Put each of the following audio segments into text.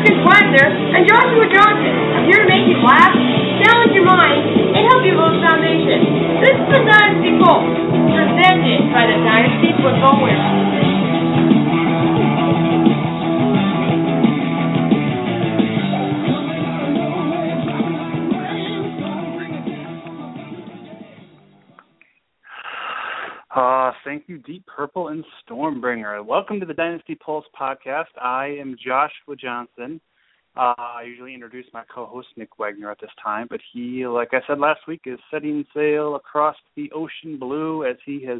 Justin Kleisner, and Joshua Johnson, here to make you laugh, challenge your mind, and help you build foundation. This is the Dynasty Pulse, presented by the Dynasty Football Warehouse. You, Deep Purple and Stormbringer. Welcome to the Dynasty Pulse podcast. I am Joshua Johnson. Uh, I usually introduce my co-host Nick Wagner at this time, but he, like I said last week, is setting sail across the ocean blue as he has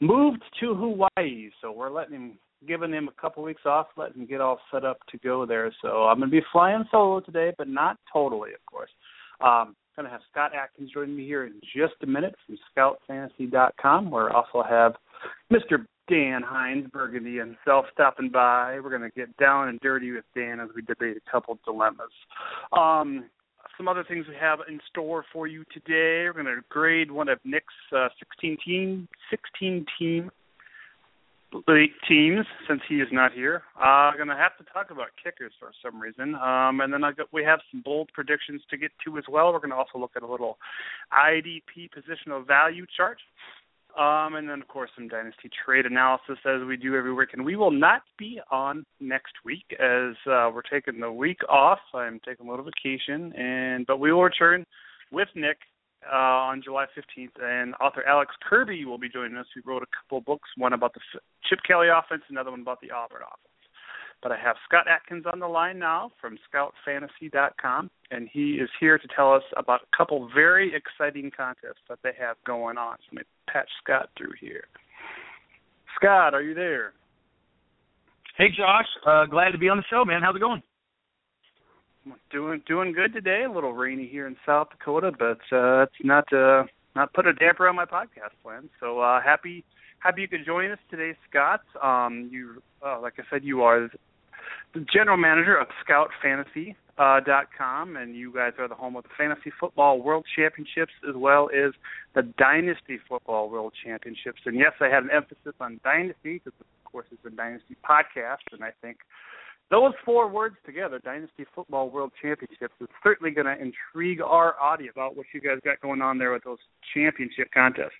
moved to Hawaii. So we're letting him, giving him a couple weeks off, letting him get all set up to go there. So I'm going to be flying solo today, but not totally, of course. Um, going to have Scott Atkins joining me here in just a minute from ScoutFantasy.com, where also have Mr. Dan Hines Burgundy himself stopping by. We're going to get down and dirty with Dan as we debate a couple dilemmas. Um, some other things we have in store for you today. We're going to grade one of Nick's uh, 16 team 16 team teams since he is not here. Uh, going to have to talk about kickers for some reason, um, and then I got, we have some bold predictions to get to as well. We're going to also look at a little IDP positional value chart, um, and then of course some dynasty trade analysis as we do every week. And we will not be on next week as uh, we're taking the week off. I'm taking a little vacation, and but we will return with Nick uh, on July 15th, and author Alex Kirby will be joining us. Who wrote a couple books, one about the Chip Kelly offense, another one about the Auburn offense. But I have Scott Atkins on the line now from ScoutFantasy.com, and he is here to tell us about a couple very exciting contests that they have going on. So let me patch Scott through here. Scott, are you there? Hey, Josh. Uh, glad to be on the show, man. How's it going? Doing doing good today. A little rainy here in South Dakota, but uh, it's not uh, not put a damper on my podcast plans. So uh, happy happy you could join us today, Scott. Um, you uh, like I said, you are the general manager of ScoutFantasy uh, com, and you guys are the home of the Fantasy Football World Championships as well as the Dynasty Football World Championships. And yes, I had an emphasis on Dynasty because, of course, it's a Dynasty podcast, and I think those four words together, Dynasty Football World Championships, is certainly going to intrigue our audience about what you guys got going on there with those championship contests.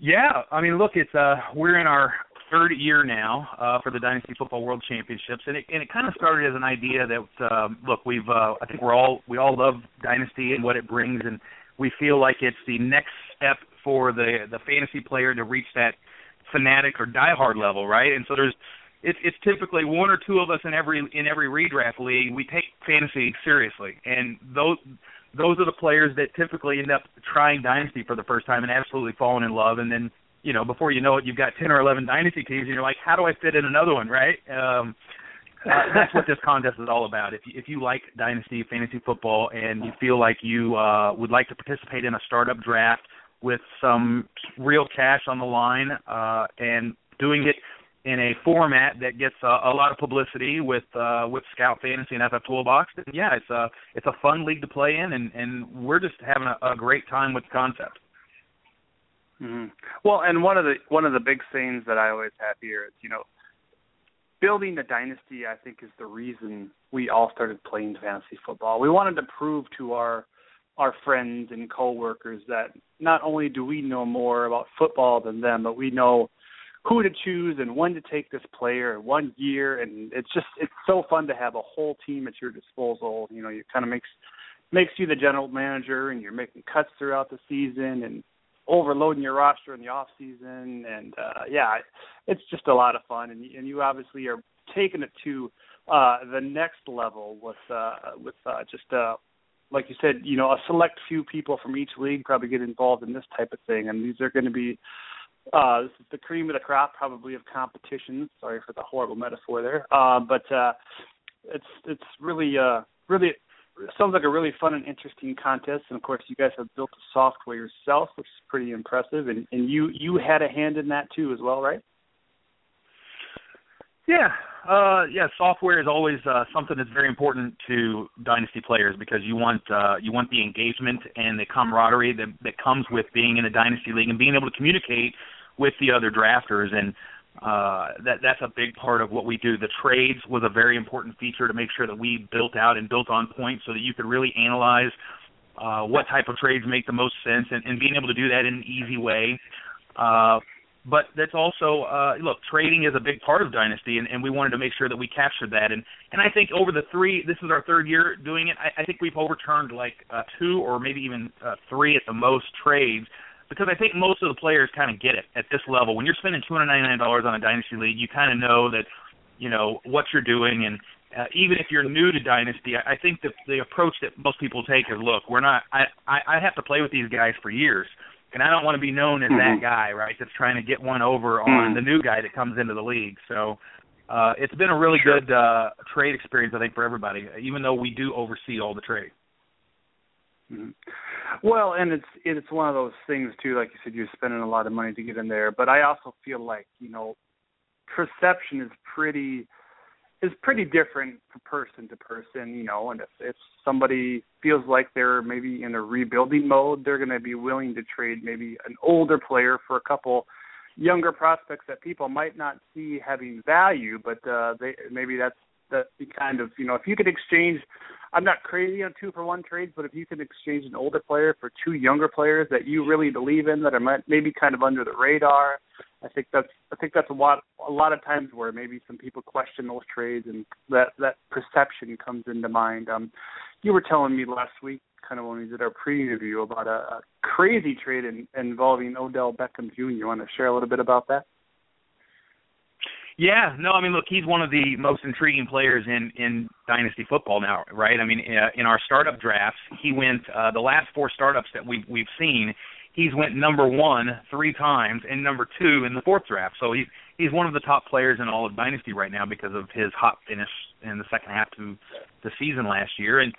Yeah, I mean, look, it's uh, we're in our third year now uh, for the Dynasty Football World Championships, and it and it kind of started as an idea that um, look, we've uh, I think we're all we all love Dynasty and what it brings, and we feel like it's the next step for the the fantasy player to reach that fanatic or diehard level, right? And so there's it's it's typically one or two of us in every in every redraft league. We take fantasy seriously, and those those are the players that typically end up trying dynasty for the first time and absolutely falling in love. And then you know before you know it, you've got ten or eleven dynasty teams, and you're like, how do I fit in another one, right? Um, uh, that's what this contest is all about. If you, if you like dynasty fantasy football and you feel like you uh, would like to participate in a startup draft with some real cash on the line uh, and doing it in a format that gets a, a lot of publicity with uh, with Scout Fantasy and FF Toolbox. And yeah, it's a it's a fun league to play in, and and we're just having a, a great time with the concept. Mm-hmm. Well, and one of the one of the big things that I always have here is you know building a dynasty. I think is the reason we all started playing fantasy football. We wanted to prove to our our friends and coworkers that not only do we know more about football than them, but we know who to choose and when to take this player in one year. And it's just it's so fun to have a whole team at your disposal. You know it kind of makes makes you the general manager and you're making cuts throughout the season and overloading your roster in the off season. And uh yeah it's just a lot of fun. And and you obviously are taking it to uh the next level with uh with uh just uh like you said you know a select few people from each league probably get involved in this type of thing. And these are going to be uh, this is the cream of the crop, probably of competition. Sorry for the horrible metaphor there, uh, but uh, it's it's really uh, really sounds like a really fun and interesting contest. And of course, you guys have built the software yourself, which is pretty impressive. And and you you had a hand in that too, as well, right? Yeah, uh, yeah. Software is always uh, something that's very important to dynasty players because you want uh, you want the engagement and the camaraderie that that comes with being in a dynasty league and being able to communicate with the other drafters. And Uh, that that's a big part of what we do. The trades was a very important feature to make sure that we built out and built on point, so that you could really analyze uh, what type of trades make the most sense, and, and being able to do that in an easy way. Uh, but that's also uh, look, trading is a big part of Dynasty, and, and we wanted to make sure that we captured that. And and I think over the three, this is our third year doing it. I, I think we've overturned like uh, two or maybe even uh, three at the most trades because I think most of the players kind of get it at this level. When you're spending two hundred ninety nine dollars on a Dynasty league, you kind of know that you know what you're doing and. Uh, even if you're new to Dynasty, I, I think that the approach that most people take is, look, we're not. I, I I have to play with these guys for years and I don't want to be known as mm-hmm. that guy, right? That's trying to get one over on mm-hmm. the new guy that comes into the league. So uh, it's been a really sure. good uh, trade experience, I think, for everybody. Even though we do oversee all the trade. Mm-hmm. Well, and it's it's one of those things too. Like you said, you're spending a lot of money to get in there, but I also feel like you know, perception is pretty is pretty different from person to person, you know, and if, if somebody feels like they're maybe in a rebuilding mode, they're going to be willing to trade maybe an older player for a couple younger prospects that people might not see having value, but uh they maybe that's that's the kind of, you know, if you could exchange I'm not crazy on two for one trades, but if you could exchange an older player for two younger players that you really believe in that are maybe kind of under the radar, I think that's I think that's a lot a lot of times where maybe some people question those trades and that that perception comes into mind. Um, you were telling me last week, kind of when we did our preview, about a, a crazy trade in, involving Odell Beckham Jr. You want to share a little bit about that? Yeah, no, I mean, look, he's one of the most intriguing players in in dynasty football now, right? I mean, uh, in our startup drafts, he went uh, the last four startups that we've we've seen he's went number one three times and number two in the fourth draft. So he's he's one of the top players in all of Dynasty right now because of his hot finish in the second half of the season last year. And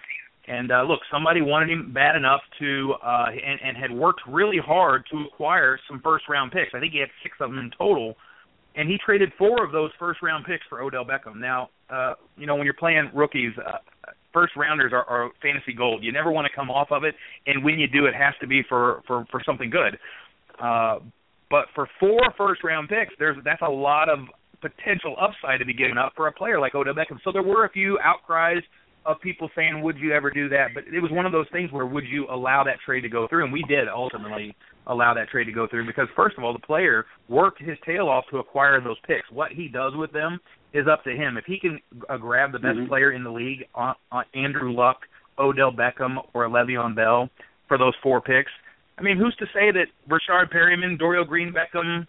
and uh, look, somebody wanted him bad enough to uh, and, and had worked really hard to acquire some first round picks. I think he had six of them in total. And he traded four of those first round picks for Odell Beckham. Now, uh, you know, when you're playing rookies, uh, first rounders are, are fantasy gold. You never want to come off of it, and when you do, it has to be for for for something good. Uh, but for four first round picks, there's that's a lot of potential upside to be given up for a player like Odell Beckham. So there were a few outcries of people saying, "Would you ever do that?" But it was one of those things where would you allow that trade to go through? And we did ultimately allow that trade to go through because first of all, the player worked his tail off to acquire those picks. What he does with them is up to him. If he can uh, grab the best mm-hmm. player in the league, uh, uh, Andrew Luck, Odell Beckham, or Le'Veon Bell for those four picks, I mean, who's to say that Breshad Perriman, Dorial Green Beckham,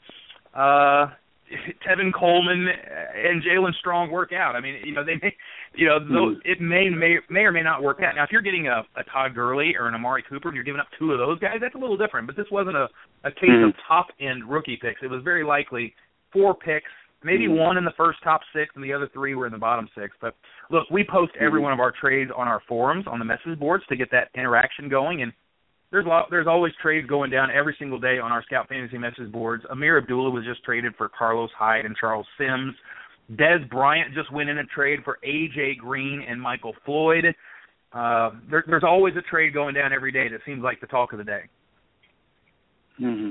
uh, Tevin Coleman, and Jaelen Strong work out? I mean, you know, they may, you know, those, mm-hmm. it may may may or may not work out. Now, if you're getting a, a Todd Gurley or an Amari Cooper and you're giving up two of those guys, that's a little different. But this wasn't a a case mm-hmm. of top end rookie picks. It was very likely four picks maybe mm-hmm. one in the first top six and the other three were in the bottom six. But look, we post every mm-hmm. one of our trades on our forums on the message boards to get that interaction going and there's a lot, there's always trades going down every single day on our Scout Fantasy message boards. Ameer Abdullah was just traded for Carlos Hyde and Charles Sims. Dez Bryant just went in a trade for AJ Green and Michael Floyd. Uh, there, there's always a trade going down every day that seems like the talk of the day. Mm-hmm.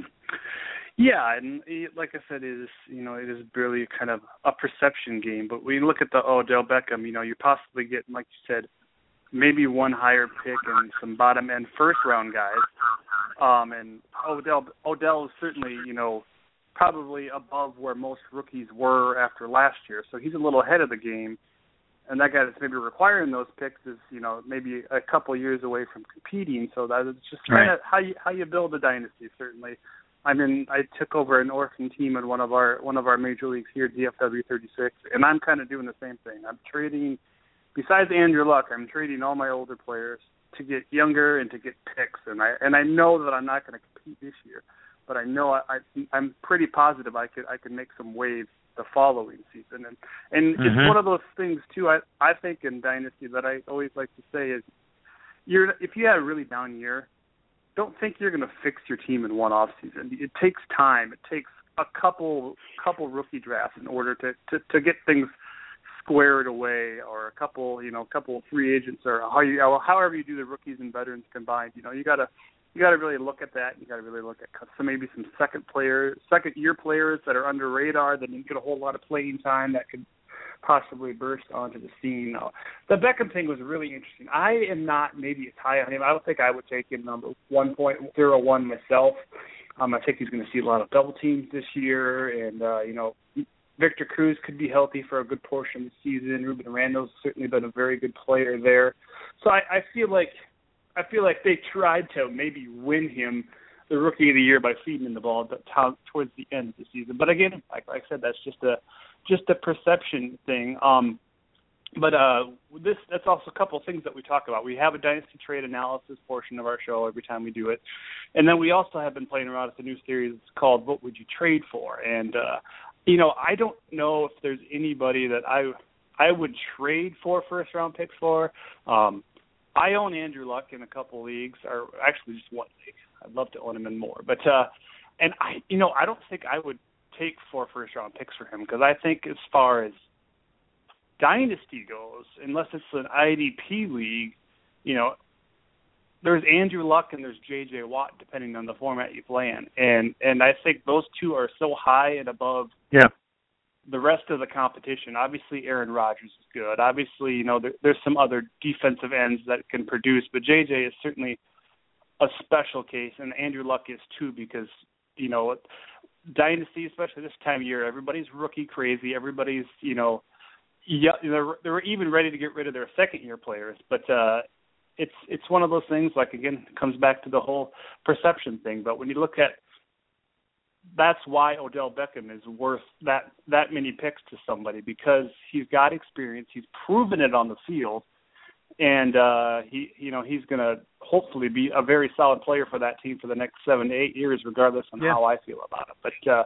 Yeah, and like I said, it is you know it is really kind of a perception game. But when you look at the Odell Beckham, you know you're possibly getting like you said, maybe one higher pick and some bottom end first round guys. Um, and Odell Odell is certainly you know probably above where most rookies were after last year, so he's a little ahead of the game. And that guy that's maybe requiring those picks is, you know, maybe a couple years away from competing. So that is just kind of how you how you build a dynasty. Certainly, I'm in. I took over an orphan team in one of our one of our major leagues here, at DFW 36, and I'm kind of doing the same thing. I'm trading. Besides Andrew Luck, I'm trading all my older players to get younger and to get picks, and I and I know that I'm not going to compete this year, but I know I, I I'm pretty positive I could I could make some waves the following season, and and mm-hmm. it's one of those things too. I I think in dynasty that I always like to say is, you're if you had a really down year, don't think you're going to fix your team in one off season. It takes time. It takes a couple couple rookie drafts in order to to, to get things squared away, or a couple you know a couple free agents, or how you however you do the rookies and veterans combined. You know you got to you got to really look at that. You got to really look at some maybe some second player, second year players that are under radar that didn't get a whole lot of playing time that could possibly burst onto the scene. The Beckham thing was really interesting. I am not maybe as high on him. I don't think I would take him number 1.01 myself. Um, I think he's going to see a lot of double teams this year, and uh, you know, Victor Cruz could be healthy for a good portion of the season. Rueben Randle's certainly been a very good player there. So I, I feel like I feel like they tried to maybe win him the rookie of the year by feeding him the ball towards the end of the season. But again, like, like I said, that's just a just a perception thing. Um, but uh, this that's also a couple of things that we talk about. We have a dynasty trade analysis portion of our show every time we do it, and then we also have been playing around with a new series called "What Would You Trade For?" And uh, you know, I don't know if there's anybody that I I would trade for first round picks for. Um, I own Andrew Luck in a couple leagues, or actually just one league. I'd love to own him in more, but uh, and I, you know, I don't think I would take four first round picks for him because I think as far as dynasty goes, unless it's an IDP league, you know, there's Andrew Luck and there's J.J. Watt, depending on the format you play in, and and I think those two are so high and above yeah the rest of the competition. Obviously, Aaron Rodgers is good. Obviously, you know there, there's some other defensive ends that can produce, but JJ is certainly a special case, and Andrew Luck is too because you know dynasty, especially this time of year, everybody's rookie crazy. Everybody's you know yeah they're they're even ready to get rid of their second year players, but uh it's it's one of those things like again it comes back to the whole perception thing. But when you look at that's why Odell Beckham is worth that that many picks to somebody because he's got experience, he's proven it on the field, and uh, he you know he's going to hopefully be a very solid player for that team for the next seven to eight years, regardless on yeah. how I feel about it. But uh,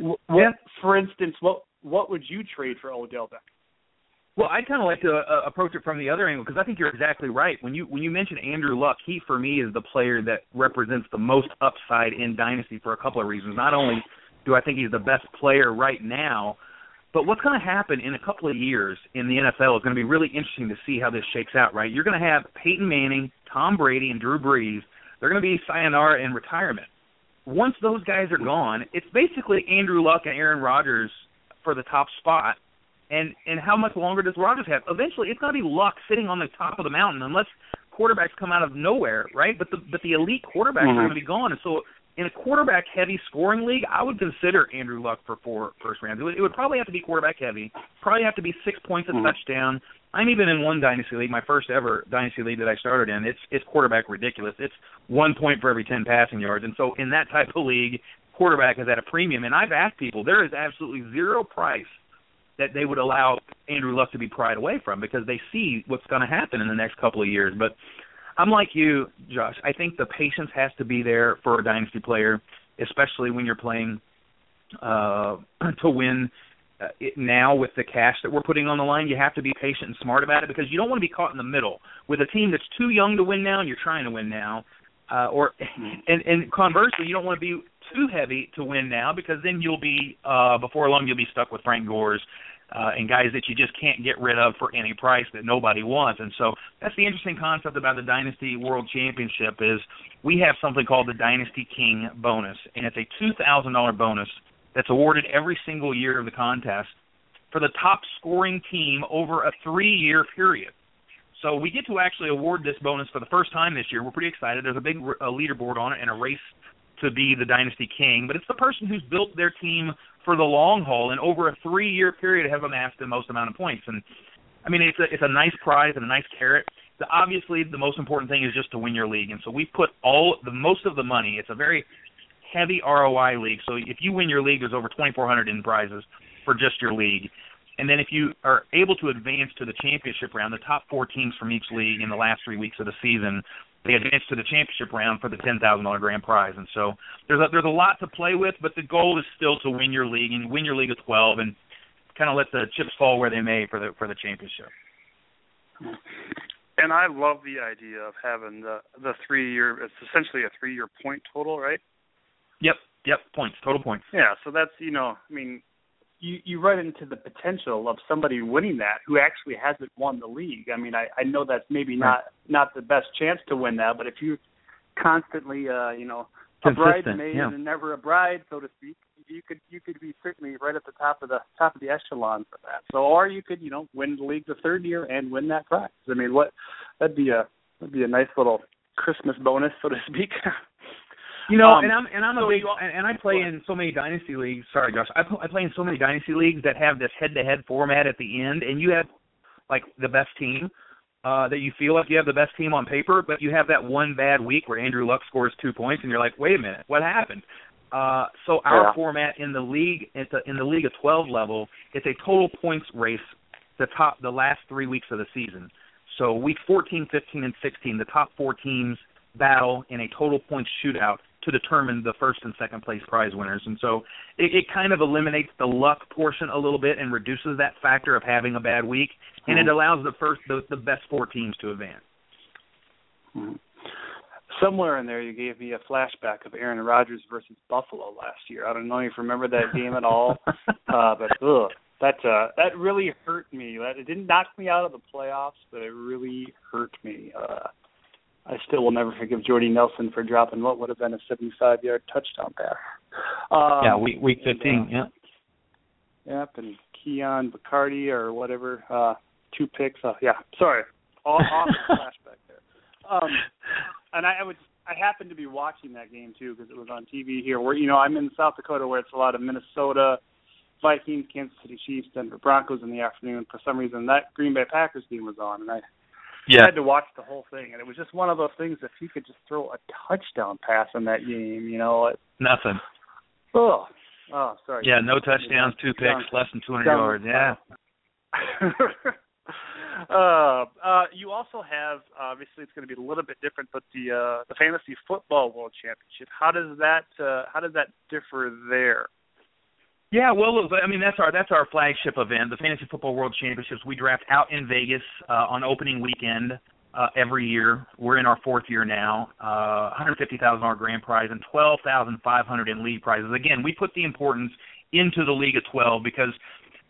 what, yeah. for instance, what what would you trade for Odell Beckham? Well, I'd kind of like to uh, approach it from the other angle because I think you're exactly right. When you when you mention Andrew Luck, he for me is the player that represents the most upside in dynasty for a couple of reasons. Not only do I think he's the best player right now, but what's going to happen in a couple of years in the NFL is going to be really interesting to see how this shakes out. Right? You're going to have Peyton Manning, Tom Brady, and Drew Brees. They're going to be sayonara in retirement. Once those guys are gone, it's basically Andrew Luck and Aaron Rodgers for the top spot and and how much longer does Rodgers have? Eventually, it's going to be Luck sitting on the top of the mountain, unless quarterbacks come out of nowhere, right? But the but the elite quarterbacks mm-hmm. are going to be gone, and so in a quarterback heavy scoring league, I would consider Andrew Luck for four first rounds. It would, it would probably have to be quarterback heavy. Probably have to be six points a mm-hmm. touchdown. I'm even in one dynasty league, my first ever dynasty league that I started in. It's it's quarterback ridiculous. It's one point for every ten passing yards, and so in that type of league, quarterback is at a premium. And I've asked people, there is absolutely zero price that they would allow Andrew Luck to be pried away from because they see what's going to happen in the next couple of years. But I'm like you, Josh. I think the patience has to be there for a dynasty player, especially when you're playing uh, to win uh, it now with the cash that we're putting on the line. You have to be patient and smart about it because you don't want to be caught in the middle with a team that's too young to win now and you're trying to win now. Uh, or and, and conversely, you don't want to be too heavy to win now because then you'll be uh, before long you'll be stuck with Frank Gore's uh, and guys that you just can't get rid of for any price that nobody wants. And so that's the interesting concept about the Dynasty World Championship is we have something called the Dynasty King bonus, and it's a two thousand dollar bonus that's awarded every single year of the contest for the top scoring team over a three year period. So we get to actually award this bonus for the first time this year. We're pretty excited. There's a big uh, leaderboard on it and a race to be the dynasty king, but it's the person who's built their team for the long haul and over a three year period have amassed the most amount of points. And I mean, it's a it's a nice prize and a nice carrot. The, obviously, the most important thing is just to win your league, and so we put all the most of the money. It's a very heavy ROI league. So if you win your league, there's over 2,400 in prizes for just your league. And then if you are able to advance to the championship round, the top four teams from each league in the last three weeks of the season they advance to the championship round for the ten thousand dollar grand prize. And so there's a, there's a lot to play with, but the goal is still to win your league and win your league of twelve and kind of let the chips fall where they may for the for the championship. And I love the idea of having the the three year. It's essentially a three year point total, right? Yep. Yep. Points. Total points. Yeah. So that's you know, I mean, you you run into the potential of somebody winning that who actually hasn't won the league. I mean, I I know that's maybe not not the best chance to win that, but if you constantly, uh, you know, a bridesmaid yeah. and never a bride, so to speak. You could you could be certainly right at the top of the top of the echelon for that. So, or you could you know win the league the third year and win that prize. I mean, what that'd be a that'd be a nice little Christmas bonus, so to speak. You know, Um, and I'm and I'm a big and, and I play in so many dynasty leagues. Sorry, Josh. I, pl- I play in so many dynasty leagues that have this head-to-head format at the end, and you have like the best team uh, that you feel like you have the best team on paper, but you have that one bad week where Andrew Luck scores two points, and you're like, wait a minute, what happened? Uh, so our Yeah. format in the league, it's a, in the league of 12 level, it's a total points race. The top, the last three weeks of the season. So week 14, 15, and 16, the top four teams battle in a total points shootout to determine the first and second place prize winners. And so it, it kind of eliminates the luck portion a little bit and reduces that factor of having a bad week, and it Mhm. allows the first the, the best four teams to advance. Mhm. Somewhere in there, you gave me a flashback of Aaron Rodgers versus Buffalo last year. I don't know if you remember that game at all, uh, but ugh, that uh, that really hurt me. That it didn't knock me out of the playoffs, but it really hurt me. Uh, I still will never forgive Jordy Nelson for dropping what would have been a 75-yard touchdown pass. Um, yeah, week week and, 15. uh, Yeah. Yep, and Keon Bacardi or whatever, uh, two picks. Uh, yeah, sorry, all awesome flashback there. Um, and I, I was I happened to be watching that game too because it was on TV here. Where you know I'm in South Dakota where it's a lot of Minnesota Vikings, Kansas City Chiefs, Denver Broncos in the afternoon. For some reason, that Green Bay Packers game was on, and I Yeah. had to watch the whole thing. And it was just one of those things. If he could just throw a touchdown pass in that game, you know, it, Nothing. oh, oh, sorry. Yeah, no touchdowns, two picks, less than 200 Down- yards. Yeah. uh, uh, you also have obviously it's going to be a little bit different, but the uh, the fantasy football world championship. How does that uh, how does that differ there? Yeah, well, look, I mean that's our that's our flagship event, the Fantasy Football World Championships. We draft out in Vegas uh, on opening weekend uh, every year. We're in our fourth year now. Uh, $150,000 grand prize and 12,500 in league prizes. Again, we put the importance into the League of 12 because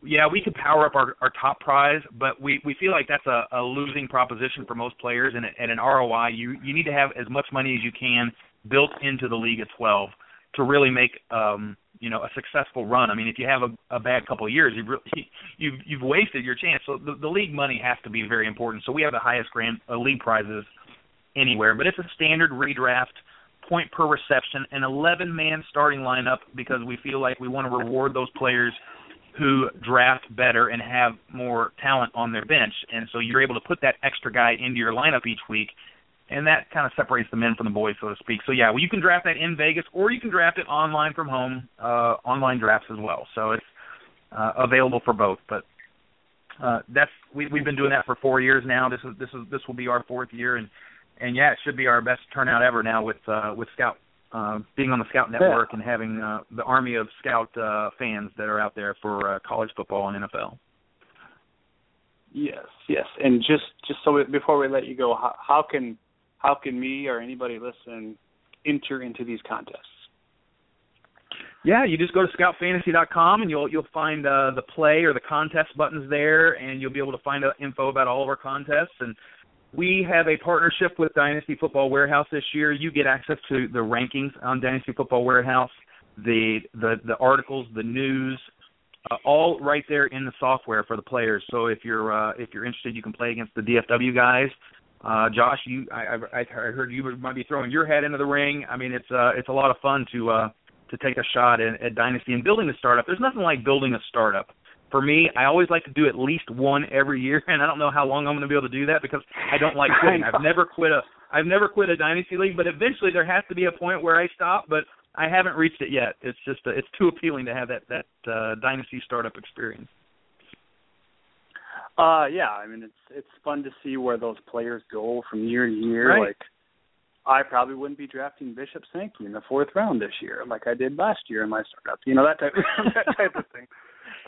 yeah, we could power up our, our top prize, but we, we feel like that's a, a losing proposition for most players. And at an ROI, you you need to have as much money as you can built into the League of 12 to really make um you know a successful run. I mean, if you have a, a bad couple of years, you've really, you've you've wasted your chance. So the, the league money has to be very important. So we have the highest grand uh, league prizes anywhere, but it's a standard redraft point per reception, an 11 man starting lineup because we feel like we want to reward those players who draft better and have more talent on their bench. And so you're able to put that extra guy into your lineup each week and that kind of separates the men from the boys, so to speak. So yeah, well, you can draft that in Vegas, or you can draft it online from home, uh, online drafts as well. So it's uh, available for both. But uh, that's we, we've been doing that for four years now. This is this is this will be our fourth year, and and yeah, it should be our best turnout ever now with uh, with Scout. Uh, being on the Scout Network and having uh, the army of Scout uh, fans that are out there for uh, college football and NFL. Yes, yes, and just just so we, before we let you go, how, how can how can me or anybody listen enter into these contests? Yeah, you just go to scoutfantasy.com and you'll you'll find uh, the play or the contest buttons there, and you'll be able to find out info about all of our contests. And we have a partnership with Dynasty Football Warehouse this year. You get access to the rankings on Dynasty Football Warehouse, the the the articles, the news, uh, all right there in the software for the players. So if you're uh, if you're interested, you can play against the DFW guys. Uh, Josh, you I, I, I heard you might be throwing your head into the ring. I mean, it's uh, it's a lot of fun to uh, to take a shot at, at Dynasty and building a startup. There's nothing like building a startup. For me, I always like to do at least one every year, and I don't know how long I'm going to be able to do that because I don't like quitting. I've never quit a I've never quit a dynasty league, but eventually there has to be a point where I stop. But I haven't reached it yet. It's just uh, it's too appealing to have that that uh, dynasty startup experience. Uh, yeah, I mean it's it's fun to see where those players go from year to year. Right. Like I probably wouldn't be drafting Bishop Sankey in the fourth round this year, like I did last year in my startup. You know that type that type of thing.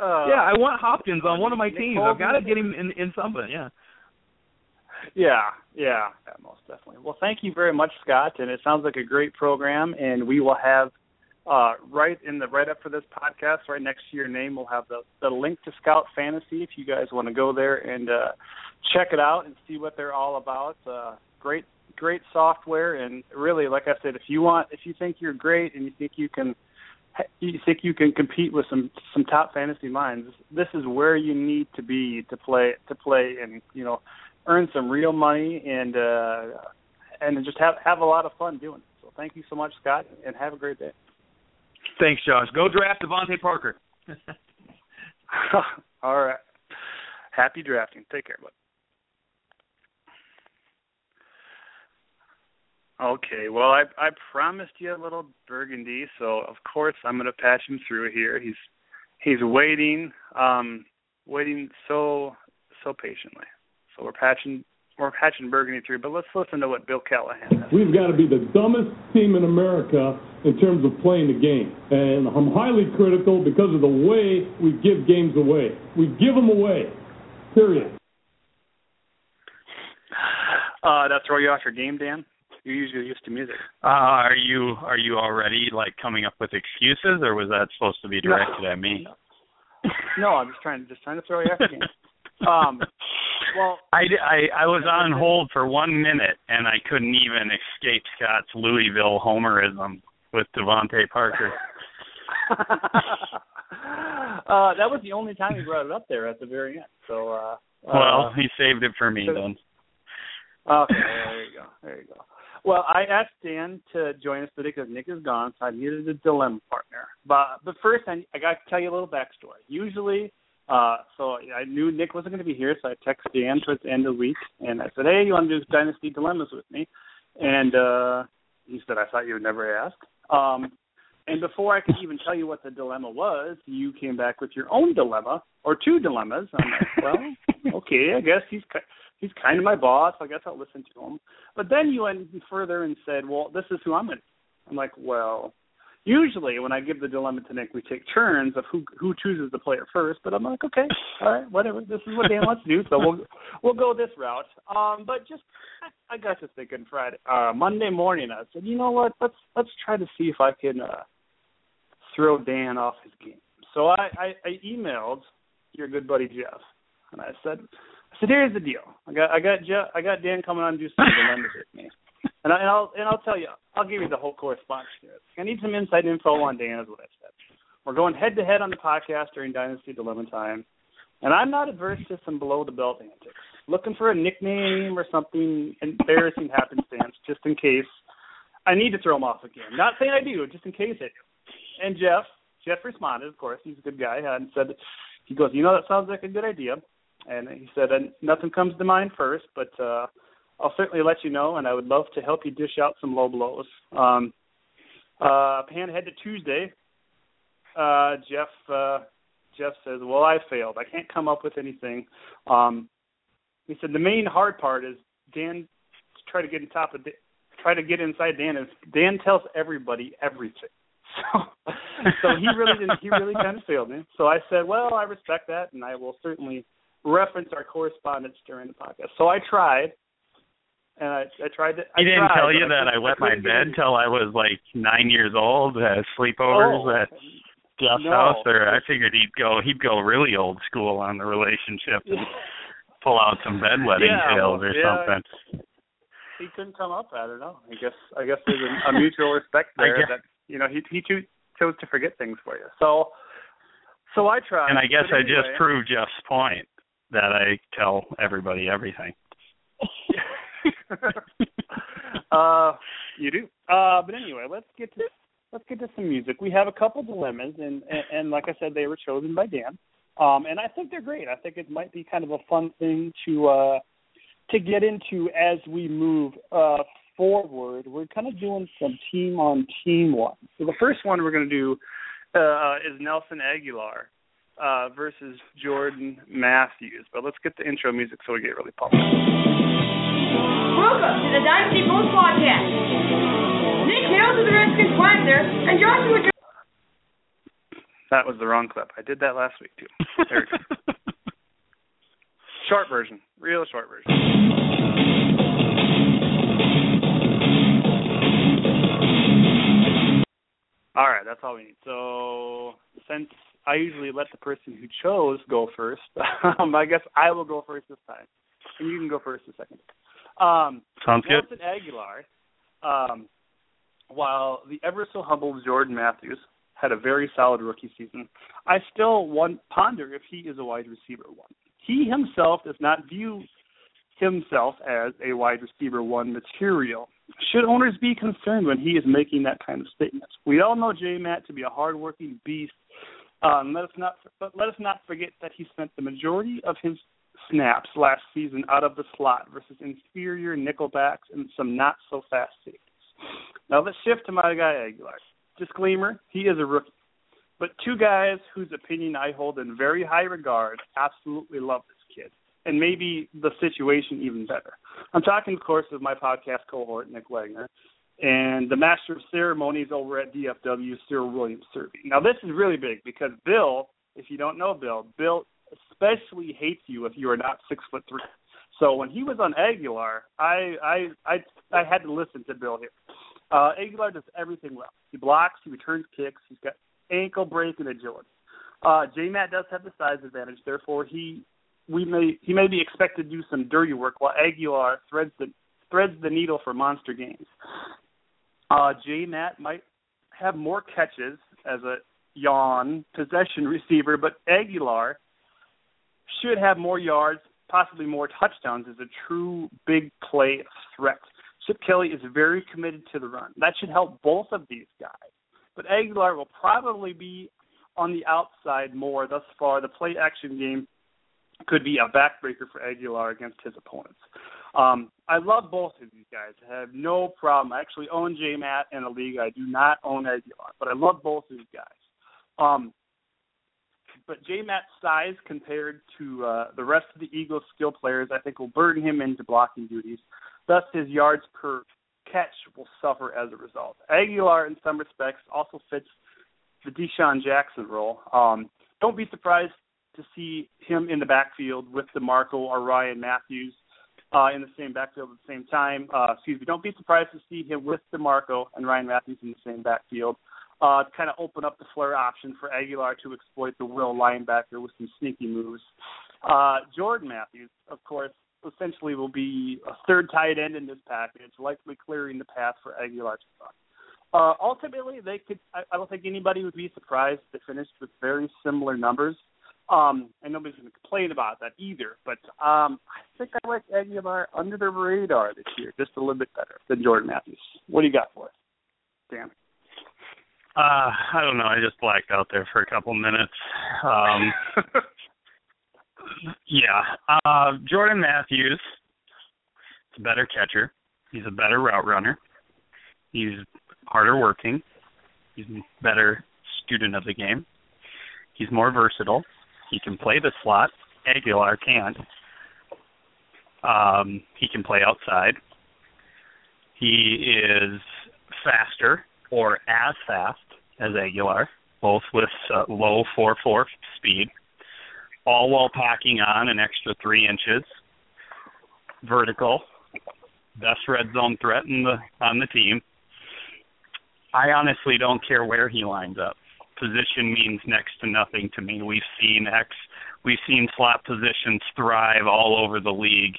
Uh, yeah, I want Hopkins on one of my Nick teams. I've got to get him in in something. Yeah. Yeah, yeah, yeah, most definitely. Well, thank you very much, Scott, and it sounds like a great program. And we will have uh, right in the write up for this podcast, right next to your name, we'll have the the link to Scout Fantasy if you guys want to go there and uh, check it out and see what they're all about. Uh, great, great software, and really, like I said, if you want, if you think you're great and you think you can, you think you can compete with some some top fantasy minds, this is where you need to be to play to play and you know earn some real money and uh and just have have a lot of fun doing it. So thank you so much, Scott, and have a great day. Thanks, Josh. Go draft DeVante Parker. All right. Happy drafting. Take care, bud. Okay, well I I promised you a little burgundy, so of course I'm gonna patch him through here. He's he's waiting, um waiting so so patiently. So we're patching we're patching burgundy through, but let's listen to what Bill Callahan has. We've got to be the dumbest team in America in terms of playing the game. And I'm highly critical because of the way we give games away. We give them away. Period. Uh, that throw you off your game, Dan? You're usually used to music. Uh, are you are you already like coming up with excuses, or was that supposed to be directed no. at me? No, I'm just trying just trying to throw you off your game. Um, well, I, I I was on hold for one minute and I couldn't even escape Scott's Louisville homerism with DeVante Parker. uh, that was the only time he brought it up there at the very end. So. uh Well, uh, he saved it for me then. Okay, there you go. There you go. Well, I asked Dan to join us today because Nick is gone, so I needed a dilemma partner. But but first, I, I got to tell you a little backstory. Usually, uh, so I knew Nick wasn't going to be here, so I texted Dan towards the end of the week, and I said, "Hey, you want to do Dynasty Dilemmas with me?" And uh, he said, "I thought you would never ask." Um, and before I could even tell you what the dilemma was, you came back with your own dilemma or two dilemmas. I'm like, well, okay, I guess he's he's kind of my boss. I guess I'll listen to him. But then you went further and said, well, this is who I'm going to. I'm like, well, usually when I give the dilemma to Nick, we take turns of who who chooses the player first. But I'm like, okay, all right, whatever. This is what Dan wants to do, so we'll we'll go this route. Um, but just I, I got to thinking Friday, uh, Monday morning. I said, you know what? Let's let's try to see if I can uh, throw Dan off his game. So I, I, I emailed your good buddy Jeff, and I said, so here's the deal. I got I got Jeff, I got Dan coming on to do some dilemmas with me, and, I, and I'll and I'll tell you I'll give you the whole correspondence. I need some inside info on Dan, is what I said. We're going head to head on the podcast during Dynasty Dilemma time, and I'm not adverse to some below the belt antics. Looking for a nickname or something embarrassing happenstance, just in case I need to throw him off again. Not saying I do, just in case I do. And Jeff, Jeff responded. Of course, he's a good guy, and said, he goes, you know, that sounds like a good idea. And he said, nothing comes to mind first, but uh, I'll certainly let you know, and I would love to help you dish out some low blows. Um, uh, pan ahead to Tuesday. Uh, Jeff uh, Jeff says, "Well, I failed. I can't come up with anything." Um, he said, "The main hard part is Dan try to get on top of try to get inside Dan is Dan tells everybody everything." So, so he really didn't. He really kind of failed me. So I said, "Well, I respect that, and I will certainly." reference our correspondence during the podcast. So I tried, and I, I tried to. I he didn't tried, tell you that I, wet my bed till I was like nine years old at sleepovers oh, at Jeff's no. house. Or I figured he'd go he'd go really old school on the relationship and pull out some bedwetting yeah, tales or yeah. something. He couldn't come up. I don't know. I guess I guess there's a, a mutual respect there that you know he he cho- chose to forget things for you. So so I tried. And I guess but I just proved Jeff's point that I tell everybody everything. uh, you do. Uh, but anyway, let's get to let's get to some music. We have a couple dilemmas, and, and and like I said, they were chosen by Dan. Um, and I think they're great. I think it might be kind of a fun thing to uh, to get into as we move uh, forward. We're kind of doing some team on team ones. So the first one we're going to do uh, is Nelson Agholor uh, versus Jordan Matthews. But let's get the intro music so we get really pumped. Welcome to the Dynasty Pulse Podcast. Nick Hales of the Redskins Planter and Joshua That was the wrong clip. I did that last week too. There we go. short version, real short version. All right, that's all we need. So since I usually let the person who chose go first, um, I guess I will go first this time, and you can go first the second. Um, Sounds good. Nelson Agholor, um, while the ever so humble Jordan Matthews had a very solid rookie season, I still want, ponder if he is a wide receiver one. He himself does not view himself as a wide receiver one material. Should owners be concerned when he is making that kind of statement? We all know J Matt to be a hardworking beast. Um, let us not, but let us not forget that he spent the majority of his snaps last season out of the slot versus inferior nickelbacks and some not so fast safeties. Now let's shift to my guy Agholor. Disclaimer: He is a rookie, but two guys whose opinion I hold in very high regard absolutely love this kid and maybe the situation even better. I'm talking, of course, of my podcast cohort, Nick Wagner, and the master of ceremonies over at DFW, Cyril Williams Serby. Now, this is really big because Bill, if you don't know Bill, Bill especially hates you if you are not six foot three. So when he was on Agholor, I I I I had to listen to Bill here. Uh, Agholor does everything well. He blocks, he returns kicks, he's got ankle break and agility. Uh, J Matt does have the size advantage, therefore he we may he may be expected to do some dirty work while Agholor threads the threads the needle for monster gains. Uh, J Matt might have more catches as a yawn possession receiver, but Agholor should have more yards, possibly more touchdowns as a true big play threat. Chip Kelly is very committed to the run. That should help both of these guys. But Agholor will probably be on the outside more thus far. The play action game could be a backbreaker for Agholor against his opponents. Um, I love both of these guys. I have no problem. I actually own J Matt in a league. I do not own Agholor, but I love both of these guys. Um, but J Matt's size compared to uh, the rest of the Eagles' skill players, I think, will burden him into blocking duties. Thus, his yards per catch will suffer as a result. Agholor, in some respects, also fits the DeSean Jackson role. Um, don't be surprised to see him in the backfield with DeMarco or Ryan Mathews uh, in the same backfield at the same time. Uh, excuse me. Don't be surprised to see him with DeMarco and Ryan Mathews in the same backfield. Uh, kind of open up the flare option for Agholor to exploit the will linebacker with some sneaky moves. Uh, Jordan Matthews, of course, essentially will be a third tight end in this package, likely clearing the path for Agholor to run. Uh, ultimately, they could. I, I don't think anybody would be surprised if they finished with very similar numbers. Um, and nobody's going to complain about that either. But um, I think I like Agholor under the radar this year, just a little bit better than Jordan Matthews. What do you got for us, Dan? Uh, I don't know. I just blacked out there for a couple minutes. Um, yeah, uh, Jordan Matthews is a better catcher. He's a better route runner. He's harder working. He's a better student of the game. He's more versatile. He can play the slot. Agholor can't. Um, he can play outside. He is faster or as fast as Agholor, both with uh, low 4-4 speed, all while packing on an extra three inches. Vertical, best red zone threat in the on the team. I honestly don't care where he lines up position means next to nothing to me. We've seen X, we've seen slot positions thrive all over the league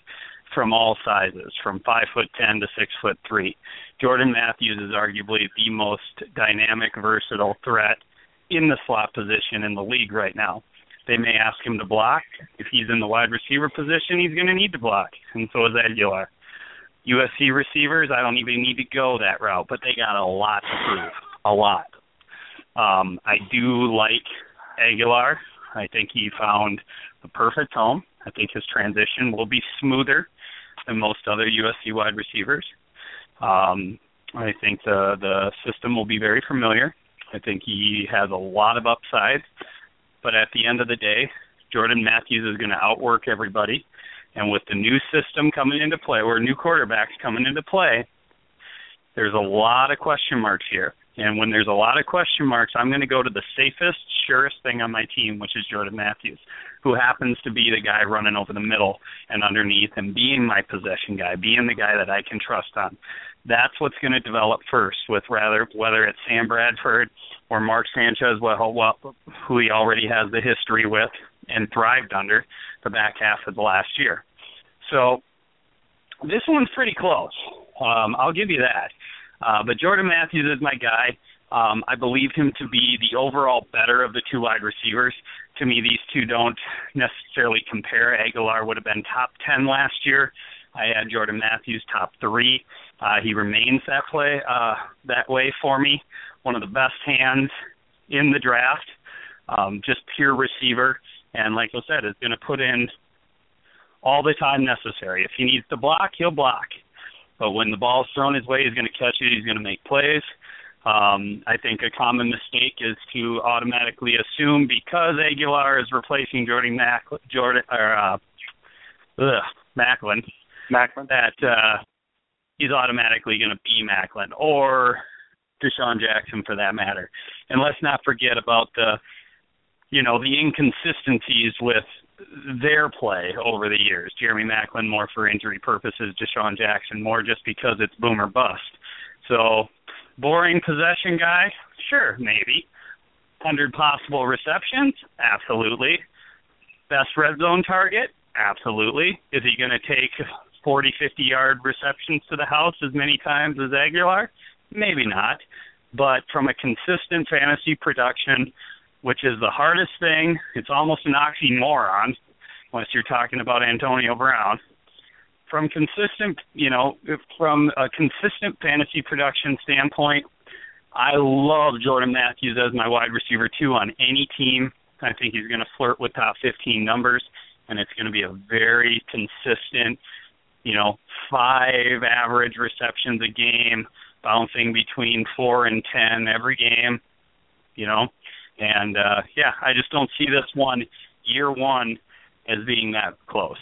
from all sizes, from five foot ten to six foot three. Jordan Matthews is arguably the most dynamic, versatile threat in the slot position in the league right now. They may ask him to block. If he's in the wide receiver position, he's going to need to block, and so is Agholor. USC receivers, I don't even need to go that route, but they got a lot to prove. A lot. Um, I do like Agholor. I think he found the perfect home. I think his transition will be smoother than most other USC wide receivers. Um, I think the the system will be very familiar. I think he has a lot of upside, but at the end of the day, Jordan Matthews is going to outwork everybody. And with the new system coming into play, or new quarterbacks coming into play, there's a lot of question marks here. And when there's a lot of question marks, I'm going to go to the safest, surest thing on my team, which is Jordan Matthews, who happens to be the guy running over the middle and underneath and being my possession guy, being the guy that I can trust on. That's what's going to develop first with rather whether it's Sam Bradford or Mark Sanchez, well, who he already has the history with and thrived under the back half of the last year. So this one's pretty close. Um, I'll give you that. Uh, but Jordan Matthews is my guy. Um, I believe him to be the overall better of the two wide receivers. To me, these two don't necessarily compare. Agholor would have been top 10 last year. I had Jordan Matthews top three. Uh, he remains that play uh, that way for me. One of the best hands in the draft. Um, just pure receiver, and like I said, is going to put in all the time necessary. If he needs to block, he'll block. But when the ball's thrown his way, he's going to catch it. He's going to make plays. Um, I think a common mistake is to automatically assume because Agholor is replacing Jordan Mac Jordan or uh, ugh, Maclin, Maclin that uh, he's automatically going to be Maclin or DeSean Jackson for that matter. And let's not forget about the you know the inconsistencies with their play over the years. Jeremy Maclin more for injury purposes, DeSean Jackson more just because it's boom or bust. So boring possession guy, sure, maybe. Hundred possible receptions, absolutely. Best red zone target, absolutely. Is he going to take 40, 50 yard receptions to the house as many times as Agholor? Maybe not. But from a consistent fantasy production, which is the hardest thing. It's almost an oxymoron, unless you're talking about Antonio Brown. From consistent, you know, from a consistent fantasy production standpoint, I love Jordan Matthews as my wide receiver too on any team. I think he's going to flirt with top 15 numbers, and it's going to be a very consistent, you know, five average receptions a game, bouncing between four and ten every game. You know, and uh, yeah, I just don't see this one year one as being that close.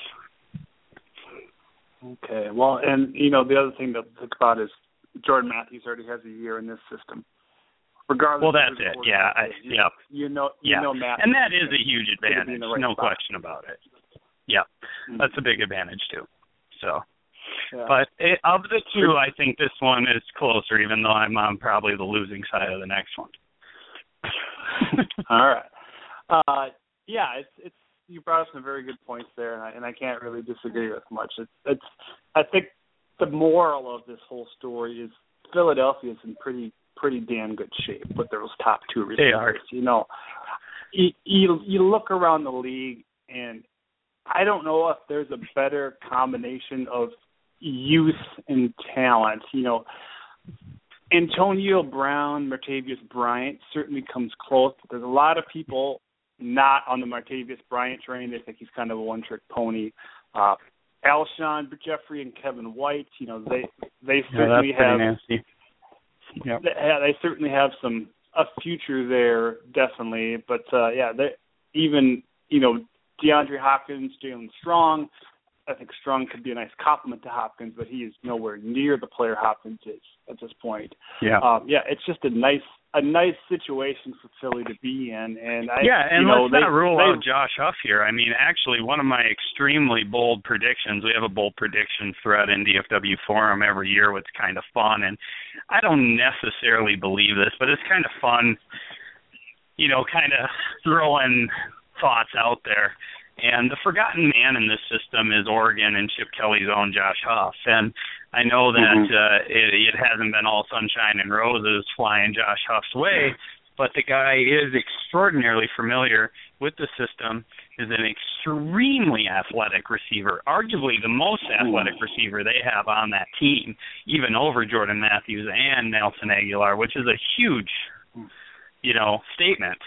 Okay, well, and you know the other thing to think about is Jordan Matthews already has a year in this system. Regardless. Well, that's it. Yeah, I, you, yeah. You know, you yeah. know Matthews, and that is a huge advantage. Right no spot. question about it. Yeah, mm-hmm. that's a big advantage too. So. Yeah. But it, of the two, I think this one is closer, even though I'm on probably the losing side of the next one. All right. Uh, yeah, it's it's you brought up some very good points there, and I and I can't really disagree with much. It's it's I think the moral of this whole story is Philadelphia is in pretty pretty damn good shape with those top two receivers. They are. You know, you, you you look around the league, and I don't know if there's a better combination of youth and talent. You know, Antonio Brown, Martavis Bryant certainly comes close. But there's a lot of people not on the Martavis Bryant train. They think he's kind of a one-trick pony. Uh, Alshon Jeffery and Kevin White, you know, they they certainly yeah, have nasty. Yep. They, they certainly have some a future there, definitely. But uh, yeah, they even you know DeAndre Hopkins, Jaelen Strong. I think Strong could be a nice compliment to Hopkins, but he is nowhere near the player Hopkins is at this point. Yeah. Um, yeah, it's just a nice a nice situation for Philly to be in, and I yeah, and you know, let's they, not rule they, out Josh Huff here. I mean, actually, one of my extremely bold predictions. We have a bold prediction thread in DFW forum every year, which is kind of fun, and I don't necessarily believe this, but it's kind of fun. You know, kind of throwing thoughts out there. And the forgotten man in this system is Oregon and Chip Kelly's own Josh Huff. And I know that Mhm. uh, it, it hasn't been all sunshine and roses flying Josh Huff's way, but the guy is extraordinarily familiar with the system. Is an extremely athletic receiver, arguably the most athletic receiver they have on that team, even over Jordan Matthews and Nelson Agholor, which is a huge, you know, statement.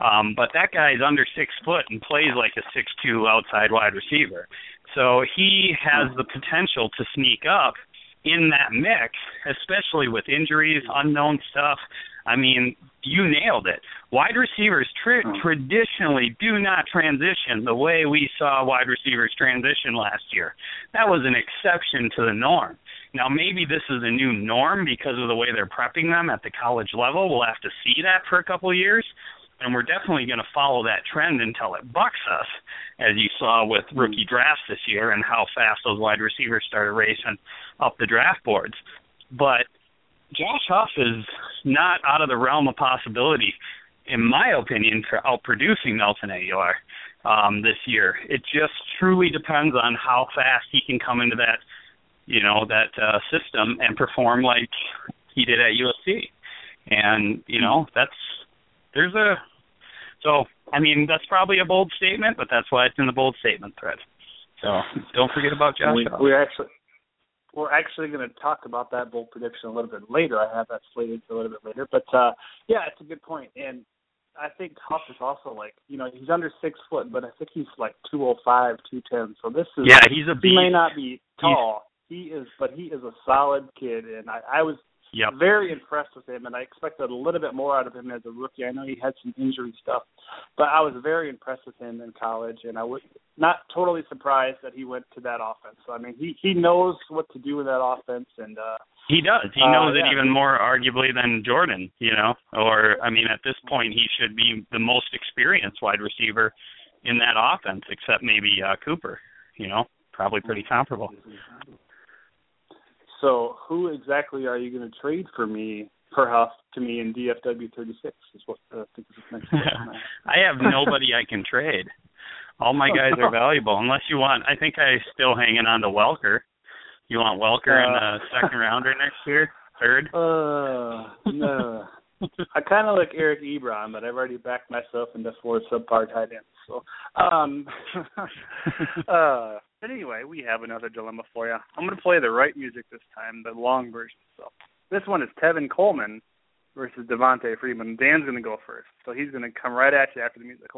Um, but that guy is under six foot and plays like a six two outside wide receiver. So he has the potential to sneak up in that mix, especially with injuries, unknown stuff. I mean, you nailed it. Wide receivers tra- traditionally do not transition the way we saw wide receivers transition last year. That was an exception to the norm. Now, maybe this is a new norm because of the way they're prepping them at the college level. We'll have to see that for a couple of years and we're definitely going to follow that trend until it bucks us, as you saw with rookie drafts this year and how fast those wide receivers started racing up the draft boards. But Josh Huff is not out of the realm of possibility, in my opinion, for outproducing Nelson Agholor um, this year. It just truly depends on how fast he can come into that you know, that uh, system and perform like he did at USC. And you know, that's there's a so I mean that's probably a bold statement, but that's why it's in the bold statement thread. So don't forget about Josh. We, we're actually we're actually going to talk about that bold prediction a little bit later. I have that slated for a little bit later, but uh yeah, it's a good point. And I think Huff is also like you know he's under six foot, but I think he's like two oh five, two ten. So this is yeah, he's a beast. He may not be tall. He's, he is, but he is a solid kid, and I, I was Yep. Very impressed with him, and I expected a little bit more out of him as a rookie. I know he had some injury stuff, but I was very impressed with him in college, and I was not totally surprised that he went to that offense. So I mean, he he knows what to do with that offense, and uh he does. He knows uh, it even more arguably than Jordan, you know. Or I mean, at this point, he should be the most experienced wide receiver in that offense, except maybe uh Cooper. You know, probably pretty comparable. So, who exactly are you going to trade for me, per Huff, to me in DFW 36? Is what uh, I think is next. I have nobody I can trade. All my guys are valuable, unless you want. I think I'm still hanging on to Welker. You want Welker in the second rounder next year, third? Uh, no. I kind of like Eric Ebron, but I've already backed myself into four subpar tight ends. So, um, uh, but anyway, we have another dilemma for you. I'm going to play the right music this time, the long version. So, this one is Tevin Coleman versus Devonta Freeman. Dan's going to go first, so he's going to come right at you after the music.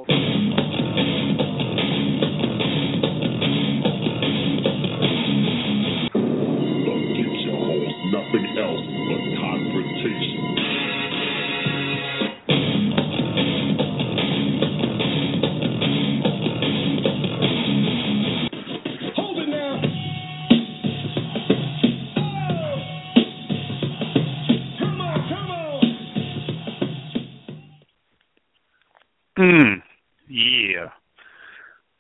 Hmm. Yeah.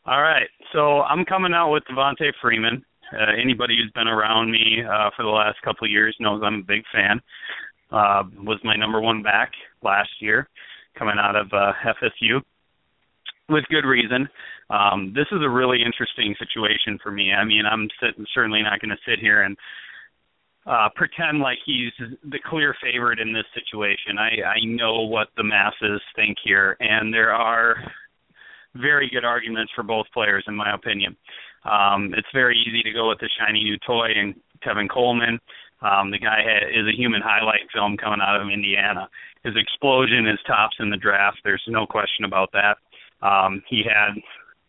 All right. So I'm coming out with Devonta Freeman. Uh, anybody who's been around me uh, for the last couple of years knows I'm a big fan. Uh, was my number one back last year, coming out of uh, FSU, with good reason. Um, this is a really interesting situation for me. I mean, I'm sit- certainly not going to sit here and uh, pretend like he's the clear favorite in this situation. I, I know what the masses think here, and there are very good arguments for both players, in my opinion. Um, it's very easy to go with the shiny new toy and Tevin Coleman. Um, the guy ha- is a human highlight film coming out of Indiana. His explosion is tops in the draft. There's no question about that. Um, he had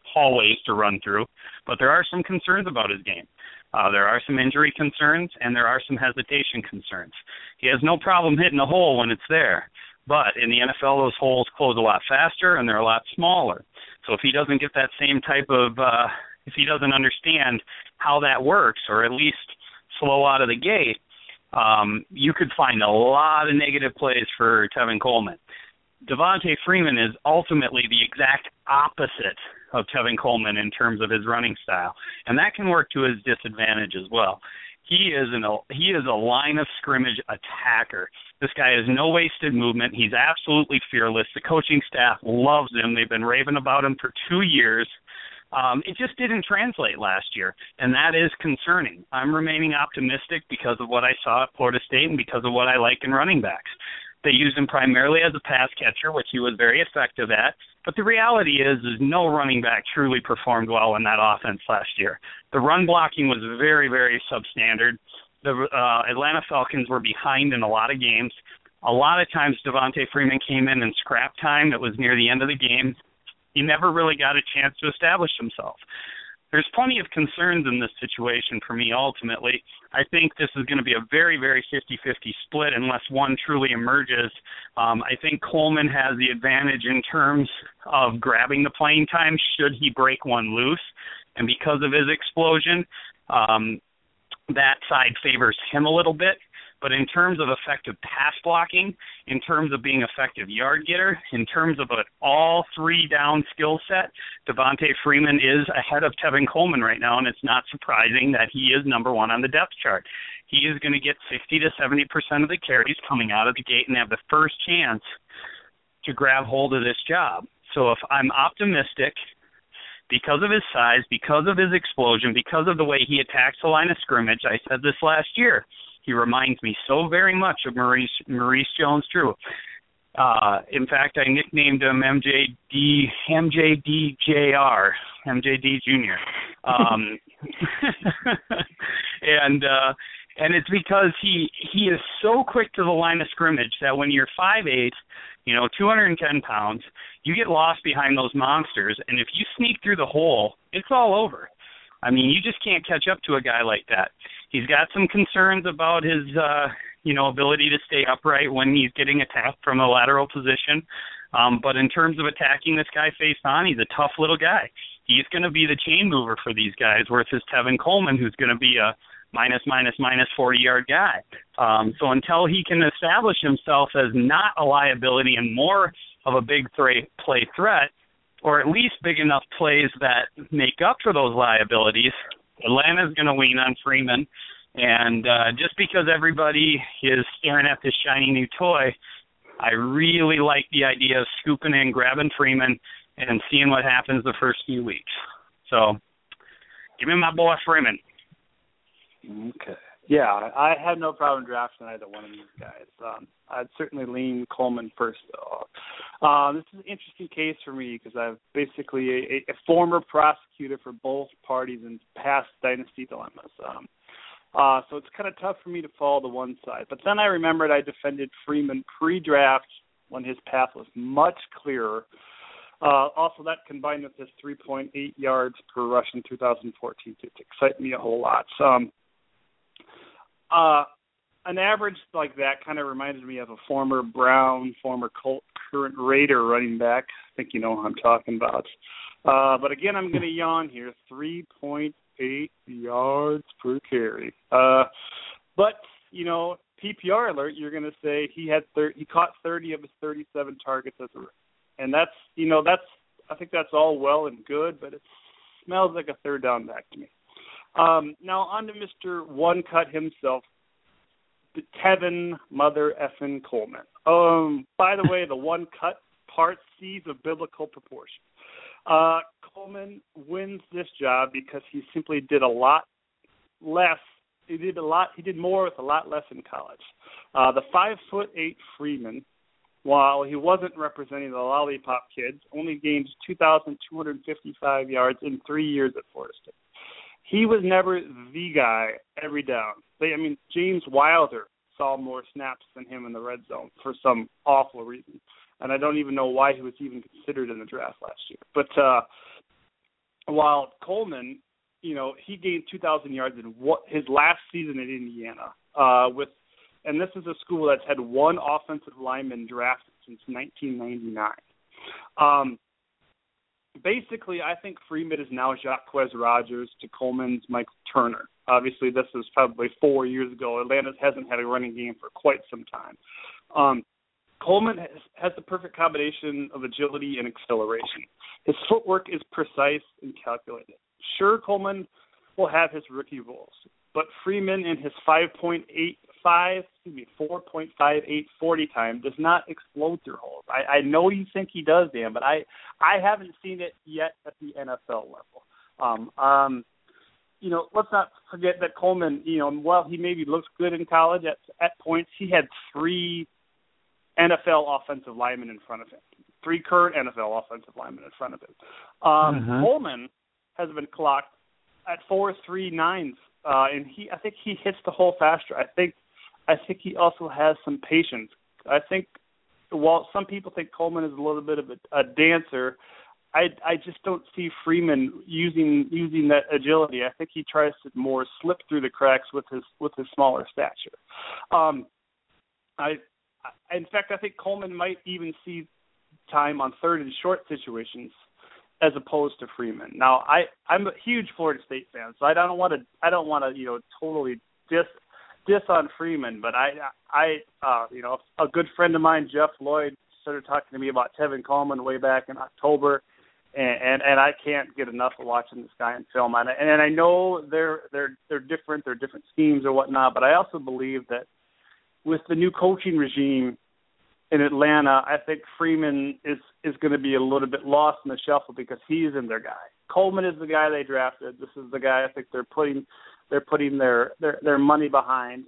hallways to run through, but there are some concerns about his game. Uh, there are some injury concerns and there are some hesitation concerns. He has no problem hitting a hole when it's there, but in the NFL, those holes close a lot faster and they're a lot smaller. So if he doesn't get that same type of, uh, if he doesn't understand how that works, or at least slow out of the gate, um, you could find a lot of negative plays for Tevin Coleman. Devonta Freeman is ultimately the exact opposite of Tevin Coleman in terms of his running style, and that can work to his disadvantage as well. He is an he is a line of scrimmage attacker. This guy has no wasted movement. He's absolutely fearless. The coaching staff loves him. They've been raving about him for two years. Um, it just didn't translate last year, and that is concerning. I'm remaining optimistic because of what I saw at Florida State and because of what I like in running backs. They used him primarily as a pass catcher, which he was very effective at. But the reality is, is no running back truly performed well in that offense last year. The run blocking was very, very substandard. The uh, Atlanta Falcons were behind in a lot of games. A lot of times, Devonta Freeman came in in scrap time. It was near the end of the game. He never really got a chance to establish himself there's plenty of concerns in this situation for me ultimately. I think this is going to be a very, very 50 50 split unless one truly emerges. Um, I think Coleman has the advantage in terms of grabbing the playing time should he break one loose. And because of his explosion, um, that side favors him a little bit. But in terms of effective pass blocking, in terms of being effective yard getter, in terms of an all three down skill set, Devonta Freeman is ahead of Tevin Coleman right now, and it's not surprising that he is number one on the depth chart. He is going to get 60 to 70 percent of the carries coming out of the gate and have the first chance to grab hold of this job. So if I'm optimistic because of his size, because of his explosion, because of the way he attacks the line of scrimmage. I said this last year. He reminds me so very much of Maurice Maurice Jones-Drew. Uh, in fact, I nicknamed him MJD MJDJR, MJD Junior. Um, and uh, and it's because he he is so quick to the line of scrimmage that when you're five eight, you know, 210 pounds, you get lost behind those monsters, and if you sneak through the hole, it's all over. I mean, you just can't catch up to a guy like that. He's got some concerns about his, uh, you know, ability to stay upright when he's getting attacked from a lateral position. Um, but in terms of attacking this guy face on, he's a tough little guy. He's going to be the chain mover for these guys versus Tevin Coleman, who's going to be a minus minus minus 40 yard guy. Um, so until he can establish himself as not a liability and more of a big th- play threat, or at least big enough plays that make up for those liabilities, Atlanta's going to lean on Freeman. And uh, just because everybody is staring at this shiny new toy, I really like the idea of scooping in, grabbing Freeman, and seeing what happens the first few weeks. So, give me my boy Freeman. Okay. Yeah, I had no problem drafting either one of these guys. Um, I'd certainly lean Coleman first, though. Uh, this is an interesting case for me because I'm basically a, a former prosecutor for both parties in past dynasty dilemmas. Um, uh, so it's kind of tough for me to fall to one side. But then I remembered I defended Freeman pre-draft when his path was much clearer. Uh, also, that combined with his 3.8 yards per rush in 2014 to excite me a whole lot. So, um, uh, an average like that kind of reminds me of a former Brown, former Colt, current Raider running back. I think you know who I'm talking about. Uh, but again, I'm going to yawn here. 3.8 yards per carry. Uh, but you know, PPR alert. You're going to say he had thir- he caught 30 of his 37 targets as a, and that's you know that's I think that's all well and good, but it smells like a third down back to me. Um, now on to Mr. One Cut himself, Tevin Mother Effin Coleman. Um, by the way, the one cut part sees a biblical proportion. Uh, Coleman wins this job because he simply did a lot less. He did a lot. He did more with a lot less in college. Uh, the five foot eight Freeman, while he wasn't representing the lollipop kids, only gained 2,255 yards in three years at Florida State he was never the guy every down. They, I mean, James Wilder saw more snaps than him in the red zone for some awful reason, and I don't even know why he was even considered in the draft last year. But uh, while Coleman, you know, he gained 2,000 yards in what his last season at Indiana uh, with, and this is a school that's had one offensive lineman drafted since 1999. Um, basically, I think Freeman is now Jacquizz Rodgers to Coleman's Michael Turner. Obviously, this is probably four years ago. Atlanta hasn't had a running game for quite some time. Um, Coleman has, has the perfect combination of agility and acceleration. His footwork is precise and calculated. Sure, Coleman will have his rookie roles, but Freeman in his 5.85, excuse me, 4.58 40 time does not explode through holes. I, I know you think he does, Dan, but I I haven't seen it yet at the NFL level. Um, um, you know, let's not forget that Coleman, you know, while he maybe looks good in college at at points, he had three NFL offensive linemen in front of him, three current NFL offensive linemen in front of him. Um, Mhm. Coleman has been clocked at four three nines, uh, and he I think he hits the hole faster. I think I think he also has some patience. I think while some people think Coleman is a little bit of a, a dancer, I I just don't see Freeman using using that agility. I think he tries to more slip through the cracks with his with his smaller stature. Um, I, in fact I think Coleman might even see time on third and short situations as opposed to Freeman. Now I I'm a huge Florida State fan, so I don't want to I don't want to you know totally dis diss on Freeman, but I I uh you know a good friend of mine Jeff Lloyd started talking to me about Tevin Coleman way back in October and, and and I can't get enough of watching this guy in film. And and I know they're they're they're different, they're different schemes or whatnot, but I also believe that with the new coaching regime in Atlanta, I think Freeman is is going to be a little bit lost in the shuffle because he's in their guy. Coleman is the guy they drafted. This is the guy I think they're putting they're putting their their their money behind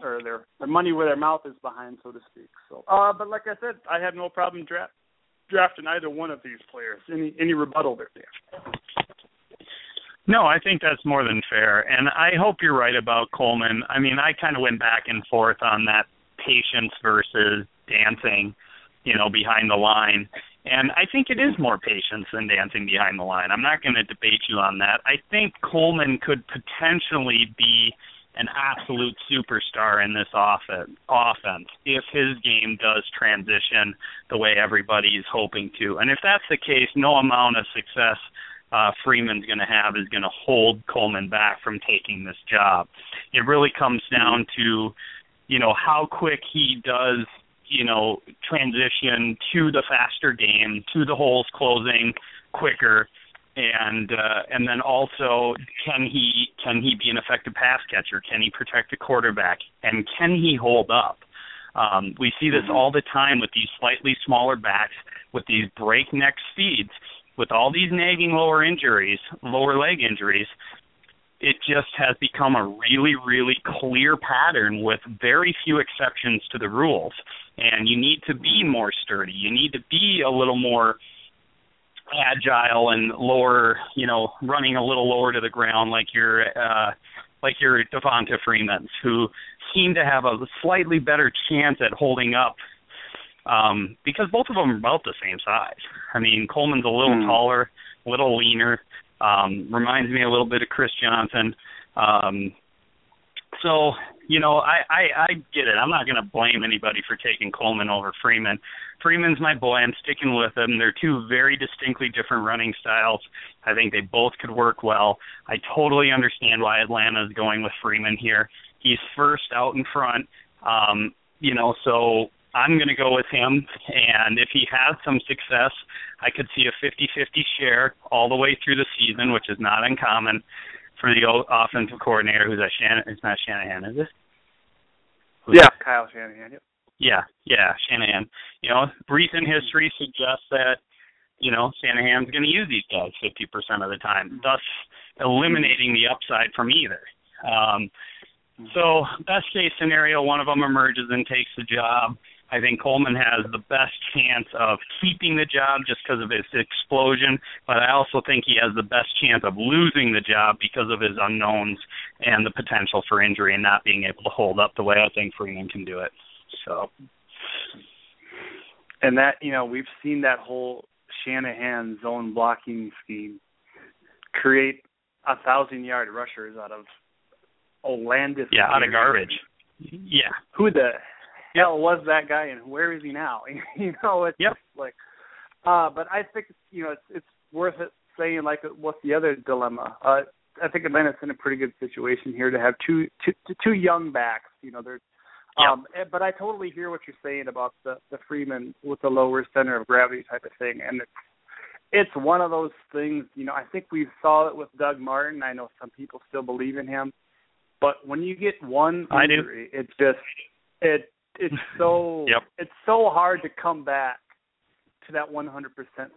or their their money where their mouth is behind, so to speak. So, uh, but like I said, I have no problem draft drafting either one of these players. Any any rebuttal there? Dan? No, I think that's more than fair, and I hope you're right about Coleman. I mean, I kind of went back and forth on that patience versus dancing, you know, behind the line. And I think it is more patience than dancing behind the line. I'm not going to debate you on that. I think Coleman could potentially be an absolute superstar in this offense, offense if his game does transition the way everybody's hoping to. And if that's the case, no amount of success uh, Freeman's going to have is going to hold Coleman back from taking this job. It really comes down to, you know, how quick he does you know transition to the faster game, to the holes closing quicker, and uh, and then also can he can he be an effective pass catcher? Can he protect the quarterback? And can he hold up? Um, we see this all the time with these slightly smaller backs with these breakneck speeds, with all these nagging lower injuries, lower leg injuries it just has become a really, really clear pattern with very few exceptions to the rules. And you need to be more sturdy. You need to be a little more agile and lower, you know, running a little lower to the ground like your uh like your Devonta Freemans who seem to have a slightly better chance at holding up um because both of them are about the same size. I mean, Coleman's a little Hmm. taller, a little leaner, um, reminds me a little bit of Chris Johnson. Um, so, you know, I, I, I get it. I'm not going to blame anybody for taking Coleman over Freeman. Freeman's my boy. I'm sticking with him. They're two very distinctly different running styles. I think they both could work well. I totally understand why Atlanta is going with Freeman here. He's first out in front. Um, you know, so I'm going to go with him. And if he has some success, I could see a 50-50 share all the way through the season, which is not uncommon for the o- offensive coordinator. Who's that? Shannon? It's not Shanahan, is it? Who's Yeah, that? Kyle Shanahan. Yep. Yeah, yeah, Shanahan. You know, recent history suggests that you know Shanahan's going to use these guys 50% of the time, thus eliminating the upside from either. Um, so, best case scenario, one of them emerges and takes the job. I think Coleman has the best chance of keeping the job just because of his explosion, but I also think he has the best chance of losing the job because of his unknowns and the potential for injury and not being able to hold up the way I think Freeman can do it. So, And that you know we've seen that whole Shanahan zone blocking scheme create a thousand yard rushers out of Olandis. yeah, out of garbage. Yeah. Who the hell was that guy, and where is he now? you know, it's Yep. like. Uh, but I think you know it's it's worth it saying like what's the other dilemma? Uh, I think Atlanta's in a pretty good situation here to have two two two young backs. You know, they're Yep. um, eh, but I totally hear what you're saying about the the Freeman with the lower center of gravity type of thing, and it's it's one of those things. You know, I think we saw it with Doug Martin. I know some people still believe in him, but when you get one injury, it's just it it's so Yep. it's so hard to come back to that 100%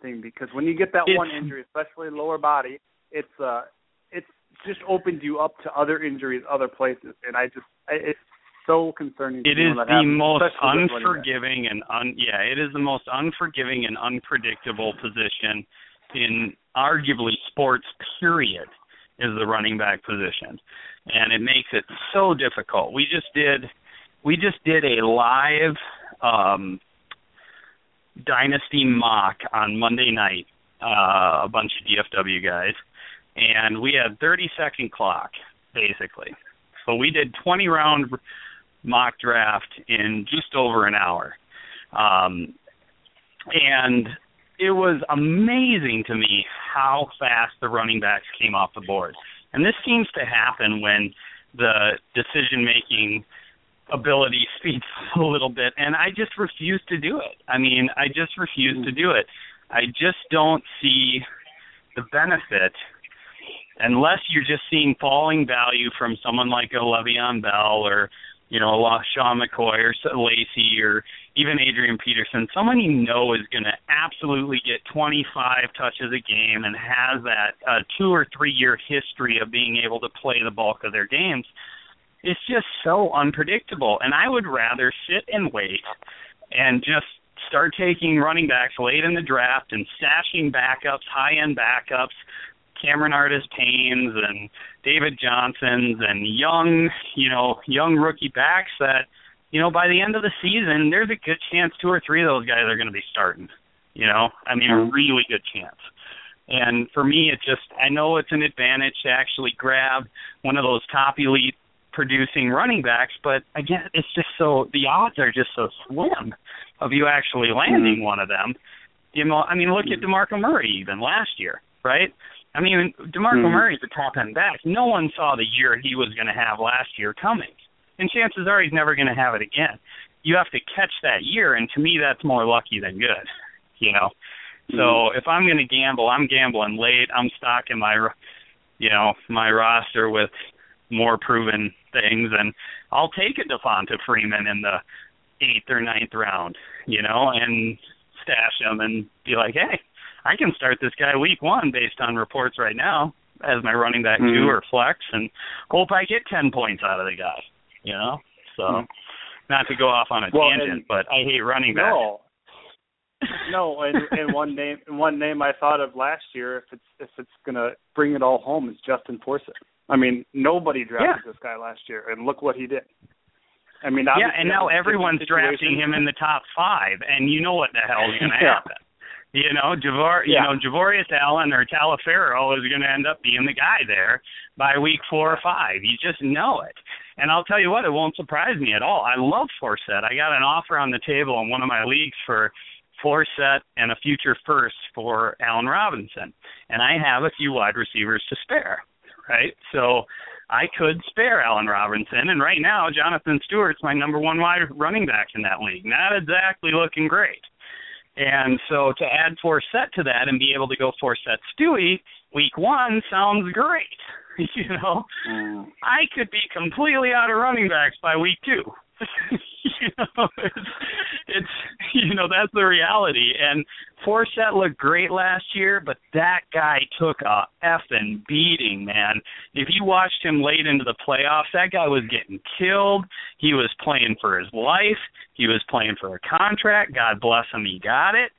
thing because when you get that It's- one injury, especially lower body, it's uh it's just opens you up to other injuries other places, and I just I, it's so concerning. to It is the happens, most especially with running backs. unforgiving and un yeah, it is the most unforgiving and unpredictable position in arguably sports period is the running back position. And it makes it so difficult. We just did we just did a live um dynasty mock on Monday night, uh a bunch of DFW guys, and we had 30 second clock basically. So we did 20 round mock draft in just over an hour. Um, and it was amazing to me how fast the running backs came off the board. And this seems to happen when the decision making ability speeds a little bit and I just refuse to do it. I mean, I just refuse to do it. I just don't see the benefit unless you're just seeing falling value from someone like a Le'Veon Bell or you know, a Sean McCoy or Lacy or even Adrian Peterson, someone you know is going to absolutely get 25 touches a game and has that uh, two or three year history of being able to play the bulk of their games. It's just so unpredictable, and I would rather sit and wait and just start taking running backs late in the draft and stashing backups, high end backups, Cameron Artis Paynes and David Johnsons and young, you know, young rookie backs that, you know, by the end of the season, there's a good chance two or three of those guys are going to be starting. You know, I mean, a mm-hmm. really good chance. And for me, it just, I know it's an advantage to actually grab one of those top elite producing running backs, but again, it's just so, the odds are just so slim of you actually landing mm-hmm. one of them. You know, I mean, look at mm-hmm. DeMarco Murray even last year, right? I mean, DeMarco mm-hmm. Murray's a top end back. No one saw the year he was going to have last year coming. And chances are he's never going to have it again. You have to catch that year, and to me, that's more lucky than good. You know, mm-hmm. so if I'm going to gamble, I'm gambling late. I'm stocking my, you know, my roster with more proven things, and I'll take a Devonta Freeman in the eighth or ninth round, you know, and stash him and be like, hey, I can start this guy week one based on reports right now as my running back mm-hmm. two or flex, and hope I get ten points out of the guy. You know, so mm-hmm. not to go off on a well, tangent, and, but I hate running back. No, no, and, and one name, one name I thought of last year, if it's if it's gonna bring it all home, is Justin Forsett. I mean, nobody drafted yeah. this guy last year, and look what he did. I mean, yeah, and now everyone's drafting him in the top five, and you know what the hell is going to yeah. happen. You know, Javar, yeah. you know, Javorius Allen or Taliaferro is going to end up being the guy there by week four or five. You just know it. And I'll tell you what, it won't surprise me at all. I love Forsett. I got an offer on the table in one of my leagues for Forsett and a future first for Allen Robinson, and I have a few wide receivers to spare. Right, so I could spare Allen Robinson, and right now Jonathan Stewart's my number one wide running back in that league. Not exactly looking great. And so to add Forsett to that and be able to go Forsett Stewie week one sounds great. you know, mm. I could be completely out of running backs by week two. you know, it's, it's you know that's the reality. And Forsett looked great last year, but that guy took a effing beating, man. If you watched him late into the playoffs, that guy was getting killed. He was playing for his life. He was playing for a contract. God bless him, he got it.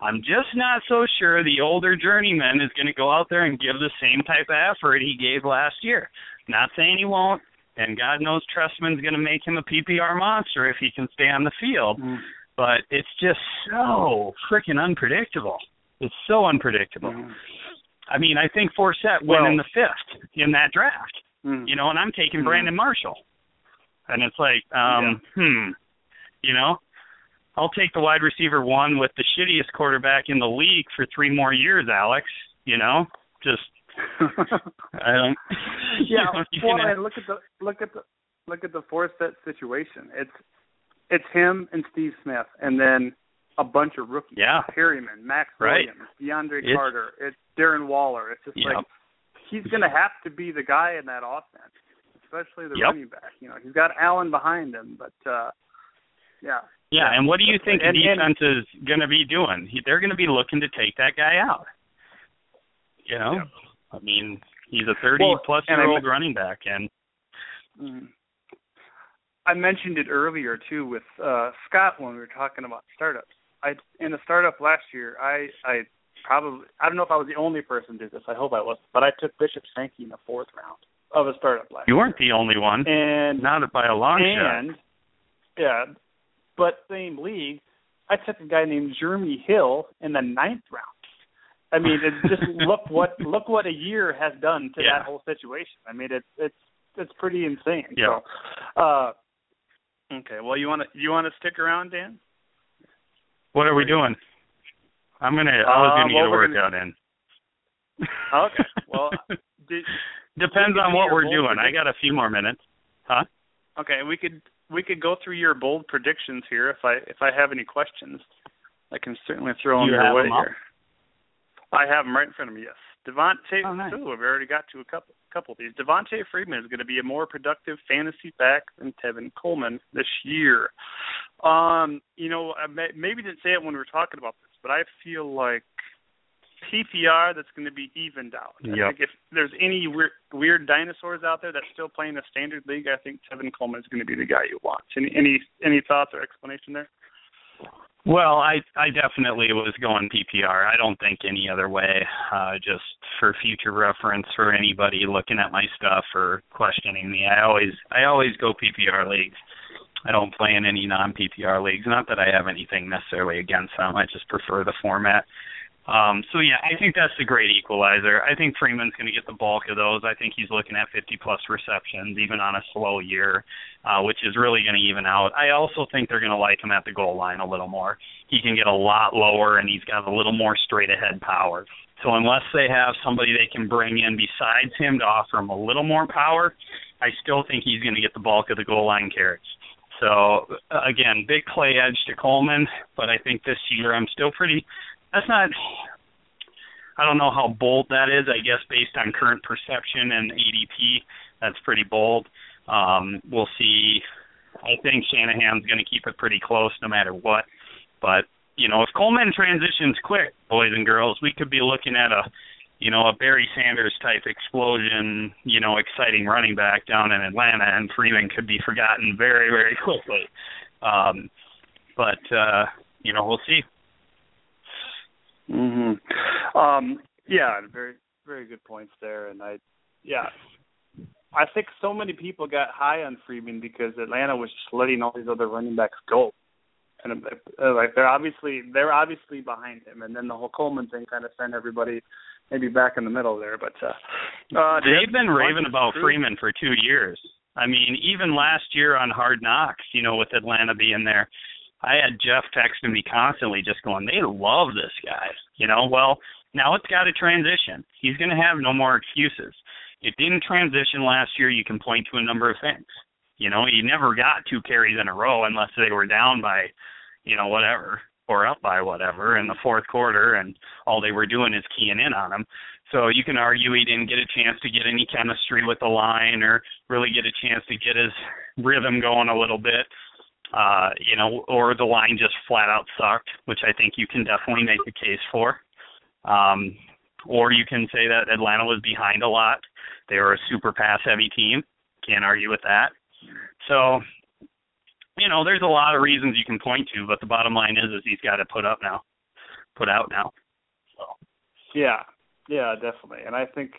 I'm just not so sure the older journeyman is going to go out there and give the same type of effort he gave last year. Not saying he won't, and God knows Trestman's going to make him a PPR monster if he can stay on the field. Mm. But it's just so freaking unpredictable. It's so unpredictable. Mm. I mean, I think Forsett well, went in the fifth in that draft. Mm. You know, and I'm taking. Brandon Marshall. And it's like, um, yeah. hmm, you know, I'll take the wide receiver one with the shittiest quarterback in the league for three more years, Alex. You know, just I don't. Yeah, you know, well, know, and look at the look at the look at the Forsett situation. It's it's him and Steve Smith, and then a bunch of rookies. Yeah, Perriman, Max right. Williams, DeAndre it's, Carter, it's Darren Waller. It's just yep. like he's going to have to be the guy in that offense, especially the yep. running back. You know, he's got Allen behind him, but uh yeah. Yeah, and what do you think and, the defense and, is going to be doing? He, they're going to be looking to take that guy out. You know, yep. I mean, he's a 30 well, plus year old running back, and mm, I mentioned it earlier too with uh Scott when we were talking about startups. I in a startup last year, I I probably I don't know if I was the only person who did this. I hope I wasn't, but I took Bishop Sankey in the fourth round of a startup last. You weren't the only one, and not by a long and, shot. Yeah, but same league, I took a guy named Jeremy Hill in the ninth round. I mean, it just look what look what a year has done to Yeah. that whole situation. I mean, it's it's it's pretty insane. Yeah. So, uh, okay. Well, you want to you want to stick around, Dan? What are we doing? I'm gonna. I was Uh, gonna well, get a we're workout in. Okay. Well, did, depends we on what we're bold doing. I got a few more minutes. Huh? okay, we could we could go through your bold predictions here. If I if I have any questions, I can certainly throw them You your way them up? here. I have them right in front of me. Yes, Devonta. Oh, nice. Ooh, I've already got to a couple couple of these. Devonta Freeman is going to be a more productive fantasy back than Tevin Coleman this year. Um, you know, I may, maybe didn't say it when we were talking about this, but I feel like PPR that's going to be evened out. I think if there's any weird, weird dinosaurs out there that's still playing a standard league, I think Tevin Coleman is going to be the guy you want. Any any any thoughts or explanation there? Well, I I definitely was going PPR. I don't think any other way. Uh just for future reference for anybody looking at my stuff or questioning me. I always I always go PPR leagues. I don't play in any non PPR leagues. Not that I have anything necessarily against them. I just prefer the format. Um, so yeah, I think that's a great equalizer. I think Freeman's going to get the bulk of those. I think he's looking at 50 plus receptions, even on a slow year, uh, which is really going to even out. I also think they're going to like him at the goal line a little more. He can get a lot lower, and he's got a little more straight ahead power. So unless they have somebody they can bring in besides him to offer him a little more power, I still think he's going to get the bulk of the goal line carries. So again, big play edge to Coleman, but I think this year I'm still pretty. That's not. I don't know how bold that is. I guess based on current perception and ADP, that's pretty bold. Um, we'll see. I think Shanahan's going to keep it pretty close no matter what. But you know, if Coleman transitions quick, boys and girls, we could be looking at a you know, a Barry Sanders type explosion, you know, exciting running back down in Atlanta, and Freeman could be forgotten very, very quickly. Um, but uh, you know, we'll see. Mhm. Um yeah, very very good points there and I yeah. I think so many people got high on Freeman because Atlanta was just letting all these other running backs go. And uh, like they're obviously they're obviously behind him and then the whole Coleman thing kind of sent everybody maybe back in the middle there, but uh, uh they've been raving about Freeman for 2 years. I mean, even last year on Hard Knocks, you know, with Atlanta being there, I had Jeff texting me constantly just going, they love this guy. You know, well, now it's got to transition. He's going to have no more excuses. It didn't transition last year. You can point to a number of things. You know, he never got two carries in a row unless they were down by, you know, whatever or up by whatever in the fourth quarter, and all they were doing is keying in on him. So you can argue he didn't get a chance to get any chemistry with the line or really get a chance to get his rhythm going a little bit uh, you know, or the line just flat out sucked, which I think you can definitely make a case for. Um, or you can say that Atlanta was behind a lot. They were a super pass heavy team. Can't argue with that. So, you know, there's a lot of reasons you can point to, but the bottom line is, is he's got to put up now, put out now. So. Yeah, yeah, definitely. And I think,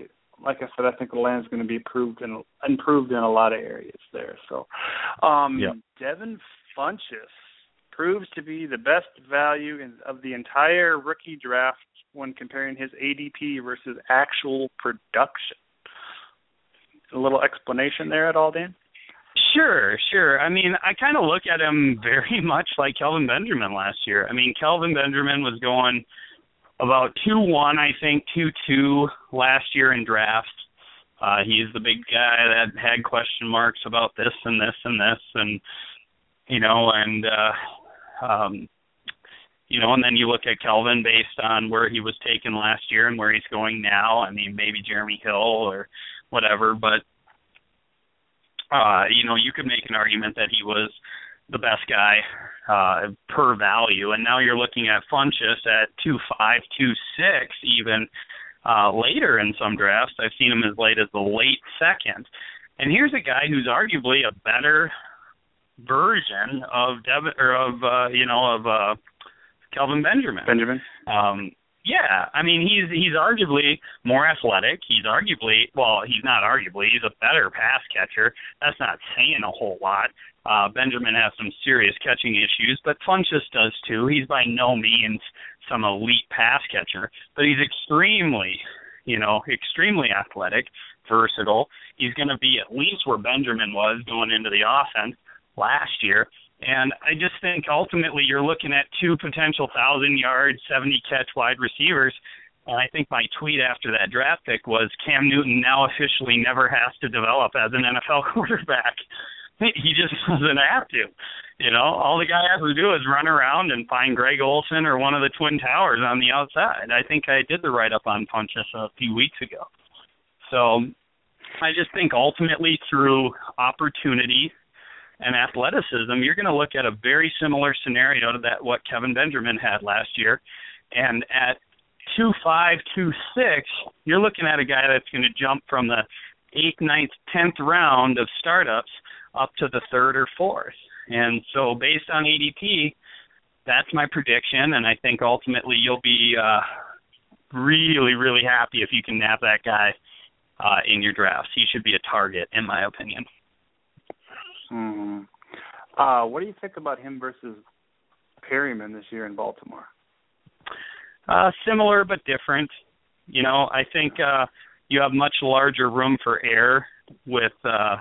like I said, I think Atlanta's going to be improved in improved in a lot of areas there. So, um, Yeah. Devin Funchess proves to be the best value in, of the entire rookie draft when comparing his ADP versus actual production. A little explanation there at all, Dan? Sure, sure. I mean, I kind of look at him very much like Kelvin Benjamin last year. I mean, Kelvin Benjamin was going about two one, I think, two two last year in draft. Uh, he's the big guy that had question marks about this and this and this, and you know, and uh, um, you know, and then you look at Kelvin based on where he was taken last year and where he's going now. I mean, maybe Jeremy Hill or whatever, but uh, you know, you could make an argument that he was the best guy uh, per value, and now you're looking at Funchess at two five, two six, even uh, later in some drafts. I've seen him as late as the late second, and here's a guy who's arguably a better version of Devin or of uh, you know of uh, Kelvin Benjamin. Benjamin? Um, yeah, I mean he's he's arguably more athletic. He's arguably well, he's not arguably he's a better pass catcher. That's not saying a whole lot. Uh, Benjamin has some serious catching issues, but Funchess does too. He's by no means some elite pass catcher, but he's extremely, you know, extremely athletic, versatile. He's going to be at least where Benjamin was going into the offense last year. And I just think ultimately you're looking at two potential thousand yard, seventy catch wide receivers. And I think my tweet after that draft pick was Cam Newton now officially never has to develop as an NFL quarterback. he just doesn't have to. You know, all the guy has to do is run around and find Greg Olsen or one of the Twin Towers on the outside. I think I did the write up on Funchess a few weeks ago. So I just think ultimately through opportunity and athleticism, you're going to look at a very similar scenario to that what Kelvin Benjamin had last year. And at two five, two six, you're looking at a guy that's going to jump from the eighth, ninth, tenth round of startups up to the third or fourth. And so, based on ADP, that's my prediction, and I think ultimately you'll be uh, really, really happy if you can nab that guy uh, in your drafts. He should be a target, in my opinion. Hmm. Uh, what do you think about him versus Perriman this year in Baltimore? Uh, similar but different. You know, I think uh, you have much larger room for error with uh,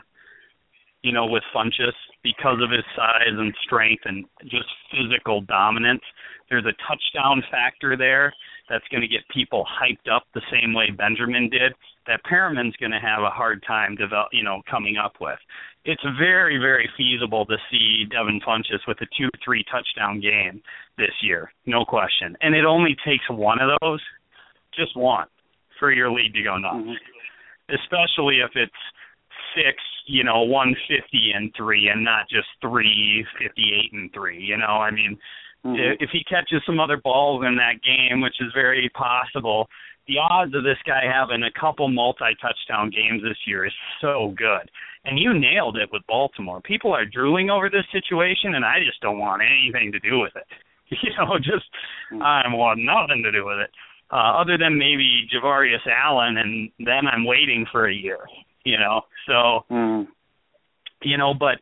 you know, with Funchess because of his size and strength and just physical dominance. There's a touchdown factor there that's going to get people hyped up the same way Benjamin did that Perriman's going to have a hard time develop, you know, coming up with. It's very, very feasible to see Devin Funchess with a two, three touchdown game this year, no question. And it only takes one of those, just one, for your league to go nuts. Mm-hmm. Especially if it's six, you know, one fifty and three, and not just three fifty eight and three. You know, I mean, mm-hmm. if he catches some other balls in that game, which is very possible, the odds of this guy having a couple multi touchdown games this year is so good. And you nailed it with Baltimore. People are drooling over this situation, and I just don't want anything to do with it. You know, just mm-hmm. I want nothing to do with it. Uh, other than maybe Javorius Allen, and then I'm waiting for a year you know. So, mm. you know, but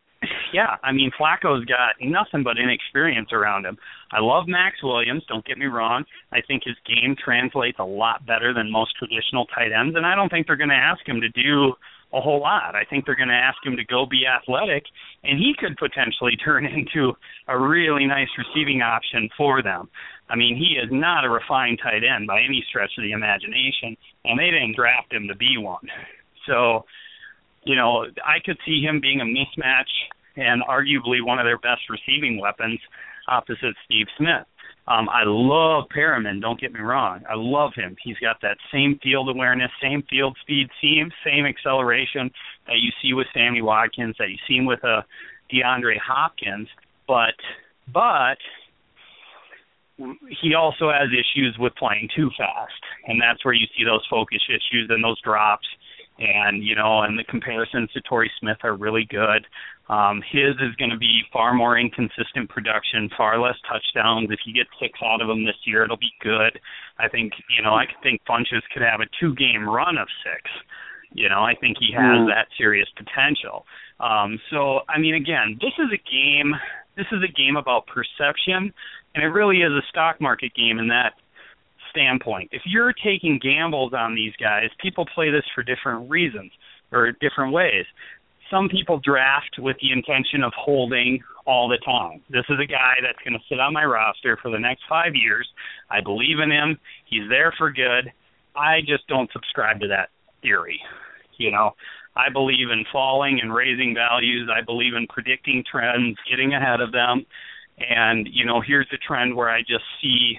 yeah, I mean, Flacco's got nothing but inexperience around him. I love Maxx Williams. Don't get me wrong. I think his game translates a lot better than most traditional tight ends, and I don't think they're going to ask him to do a whole lot. I think they're going to ask him to go be athletic, and he could potentially turn into a really nice receiving option for them. I mean, he is not a refined tight end by any stretch of the imagination, and they didn't draft him to be one. So, you know, I could see him being a mismatch and arguably one of their best receiving weapons opposite Steve Smith. Um, I love Perriman. Don't get me wrong. I love him. He's got that same field awareness, same field speed, same same acceleration that you see with Sammy Watkins, that you see with uh, DeAndre Hopkins. But but he also has issues with playing too fast, and that's where you see those focus issues and those drops and you know, and the comparisons to Torrey Smith are really good. Um, his is going to be far more inconsistent production, far less touchdowns. If you get six out of him this year, it'll be good. I think you know, I think Funchess could have a two-game run of six. You know, I think he has mm. that serious potential. Um, so, I mean, again, this is a game. This is a game about perception, and it really is a stock market game in that standpoint. If you're taking gambles on these guys, people play this for different reasons or different ways. Some people draft with the intention of holding all the time. This is a guy that's going to sit on my roster for the next five years. I believe in him. He's there for good. I just don't subscribe to that theory. You know, I believe in falling and raising values. I believe in predicting trends, getting ahead of them. And, you know, here's the trend where I just see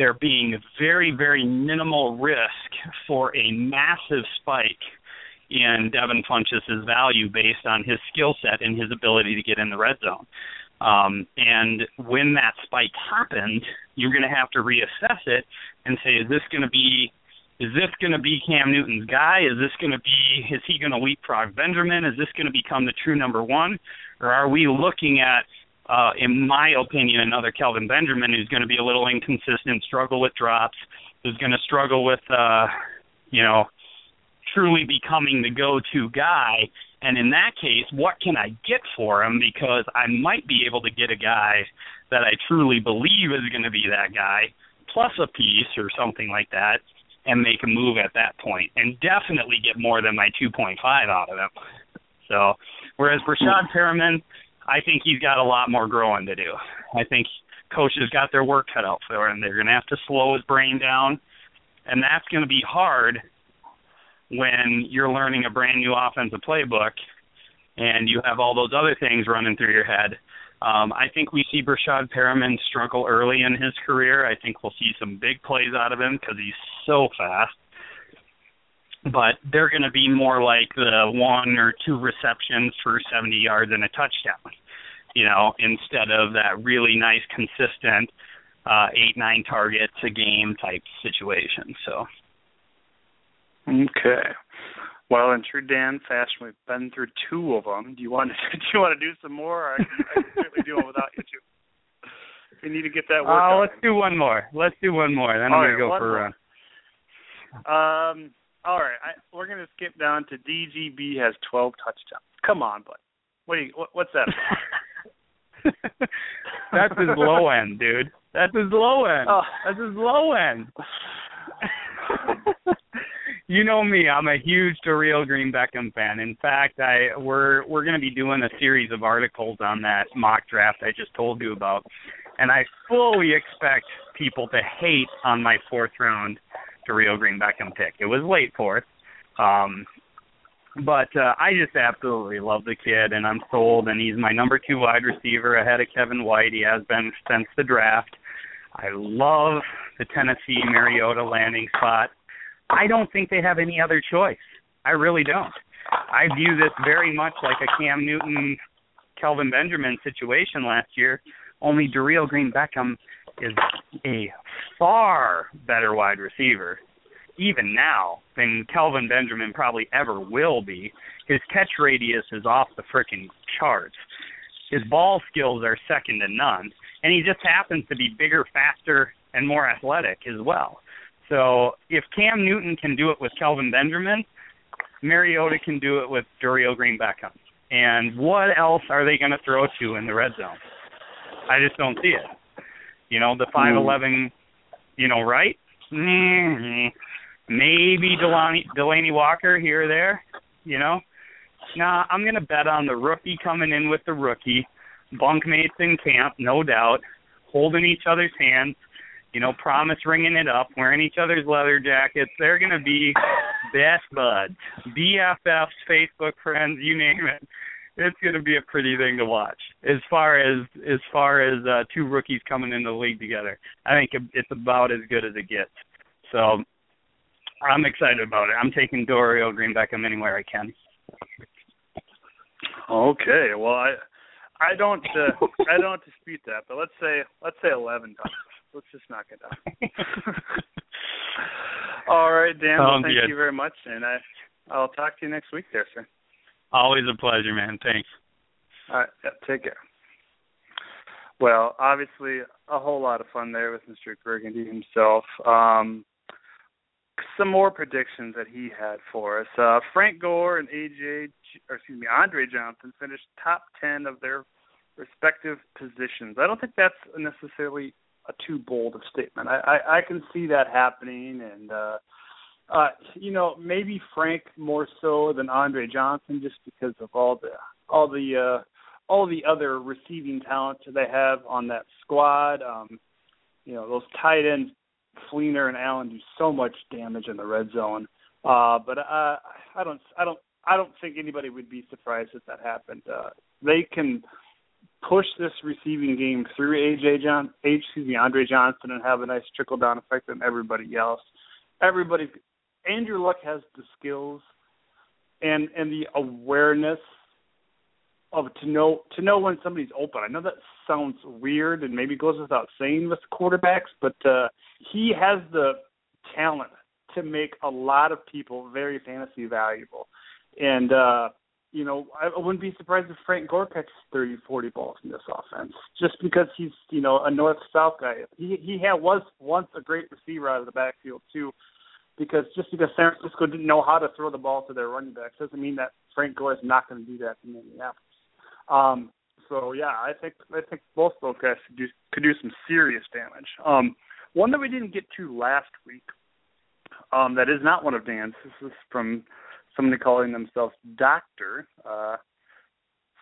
there being very, very minimal risk for a massive spike in Devin Funchess's value based on his skill set and his ability to get in the red zone. Um, and when that spike happened, you're going to have to reassess it and say, is this going to be is this going to be Cam Newton's guy? Is this going to be is he going to leapfrog Benjamin? Is this going to become the true number one, or are we looking at uh, in my opinion, another Kelvin Benjamin who's going to be a little inconsistent, struggle with drops, who's going to struggle with, uh, you know, truly becoming the go-to guy. And in that case, what can I get for him? Because I might be able to get a guy that I truly believe is going to be that guy, plus a piece or something like that, and make a move at that point, and definitely get more than my 2.5 out of him. So, whereas Breshad Perriman, I think he's got a lot more growing to do. I think coaches got their work cut out for him. They're going to have to slow his brain down, and that's going to be hard when you're learning a brand new offensive playbook and you have all those other things running through your head. Um, I think we see Breshad Perriman struggle early in his career. I think we'll see some big plays out of him because he's so fast. But they're going to be more like the one or two receptions for 70 yards and a touchdown, you know, instead of that really nice, consistent uh, eight, nine targets a game type situation. So. Okay. Well, in true Dan fashion, we've been through two of them. Do you want to do you want to do some more? Or I can, I can certainly do them without you two. We need to get that work. Uh, let's do one more. Let's do one more. Then All I'm right, gonna go for a more. run. Um. All right. I, we're gonna skip down to DGB has 12 touchdowns. Come on, bud. What do you? What, what's that? That's his low end, dude. That's his low end. Oh. That's his low end. you know me, I'm a huge Dorial Green-Beckham fan. In fact, I we're we're going to be doing a series of articles on that mock draft I just told you about. And I fully expect people to hate on my fourth round Dorial Green-Beckham pick. It was late fourth. Um but uh, I just absolutely love the kid, and I'm sold. And he's my number two wide receiver ahead of Kevin White. He has been since the draft. I love the Tennessee Mariota landing spot. I don't think they have any other choice. I really don't. I view this very much like a Cam Newton, Kelvin Benjamin situation last year. Only Dorial Green-Beckham is a far better wide receiver even now than Kelvin Benjamin probably ever will be. His catch radius is off the frickin' charts. His ball skills are second to none, and he just happens to be bigger, faster, and more athletic as well. So if Cam Newton can do it with Kelvin Benjamin, Mariota can do it with Dario Green Beckham. And what else are they going to throw to in the red zone? I just don't see it. You know, the 5'11, you know, right? Mm-hmm maybe Delanie, Delanie Walker here or there, you know. Nah, I'm gonna bet on the rookie coming in with the rookie, bunkmates in camp, no doubt, holding each other's hands, you know, promise ringing it up, wearing each other's leather jackets. They're gonna be best buds, BFFs, Facebook friends, you name it. It's gonna be a pretty thing to watch. As far as as far as uh, two rookies coming in the league together, I think it's about as good as it gets. So I'm excited about it. I'm taking Dorial Green-Beckham anywhere I can. Okay. Well, I I don't uh, I don't dispute that, but let's say let's say 11 times. Let's just knock it down. All right, Dan. Well, thank good. you very much, and I I'll talk to you next week, there, sir. Always a pleasure, man. Thanks. All right. Yeah, take care. Well, obviously, a whole lot of fun there with Mr. Burgundy himself. Um, some more predictions that he had for us. Uh, Frank Gore and AJ, or excuse me, Andre Johnson finished top ten of their respective positions. I don't think that's necessarily a too bold a statement. I, I, I can see that happening, and uh, uh, you know maybe Frank more so than Andre Johnson, just because of all the all the uh, all the other receiving talent they have on that squad. Um, you know those tight ends Fleener and Allen do so much damage in the red zone. Uh, but uh, I don't, I don't, I don't think anybody would be surprised if that happened. Uh, they can push this receiving game through AJ John, Andre Johnson, and have a nice trickle down effect on everybody else. Everybody, Andrew Luck has the skills and and the awareness of to know to know when somebody's open. I know that sounds weird and maybe goes without saying with quarterbacks, but uh he has the talent to make a lot of people very fantasy valuable. And uh you know, I wouldn't be surprised if Frank Gore catches 30, 40 balls in this offense, just because he's, you know, a north-south guy. He he had was once a great receiver out of the backfield too, because just because San Francisco didn't know how to throw the ball to their running backs doesn't mean that Frank Gore is not going to do that in Indianapolis. Um, so yeah, I think I think both those guys could do could do some serious damage. Um, one that we didn't get to last week, um, that is not one of Dan's. This is from somebody calling themselves Doctor. Uh,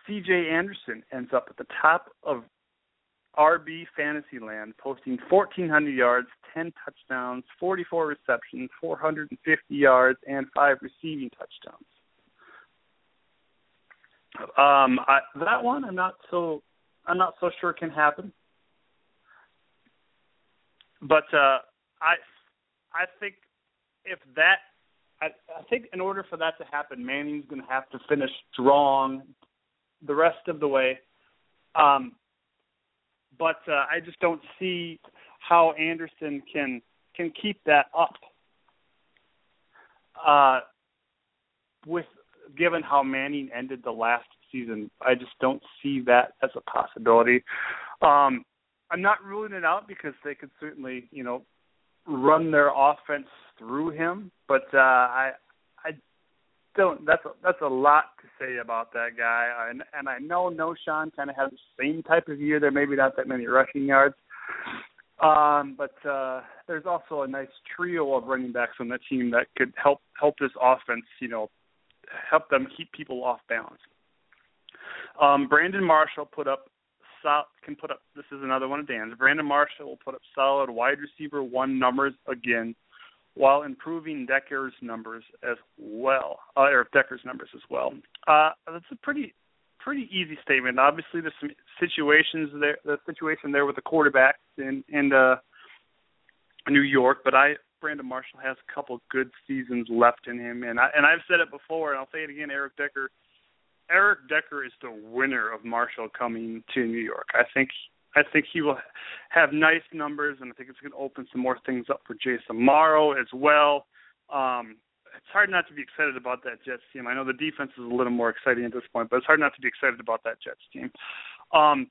C.J. Anderson ends up at the top of RB Fantasyland, posting 1,400 yards, 10 touchdowns, 44 receptions, 450 yards, and five receiving touchdowns. Um, I, that one I'm not so I'm not so sure can happen. But uh, I I think if that I, I think in order for that to happen, Manning's going to have to finish strong the rest of the way. Um, but uh, I just don't see how Anderson can can keep that up. Uh, with given how Manning ended the last season, I just don't see that as a possibility. Um, I'm not ruling it out because they could certainly, you know, run their offense through him, but uh, I Don't. That's a, that's a lot to say about that guy. And and I know Knowshon kind of has the same type of year. There maybe not that many rushing yards, um, but uh, there's also a nice trio of running backs on that team that could help help this offense. You know, help them keep people off balance. Um, Brandon Marshall put up sol- can put up. This is another one of Dan's. Brandon Marshall will put up solid wide receiver one numbers again, while improving Decker's numbers as well, uh, or Decker's numbers as well. Uh, that's a pretty pretty easy statement. Obviously, there's some situations there. The situation there with the quarterback in in uh, New York, but I Brandon Marshall has a couple good seasons left in him, and I and I've said it before, and I'll say it again. Eric Decker Eric Decker is the winner of Marshall coming to New York. I think I think he will have nice numbers, and I think it's going to open some more things up for Jason Amaro as well. Um, it's hard not to be excited about that Jets team. I know the defense is a little more exciting at this point, but it's hard not to be excited about that Jets team. Um,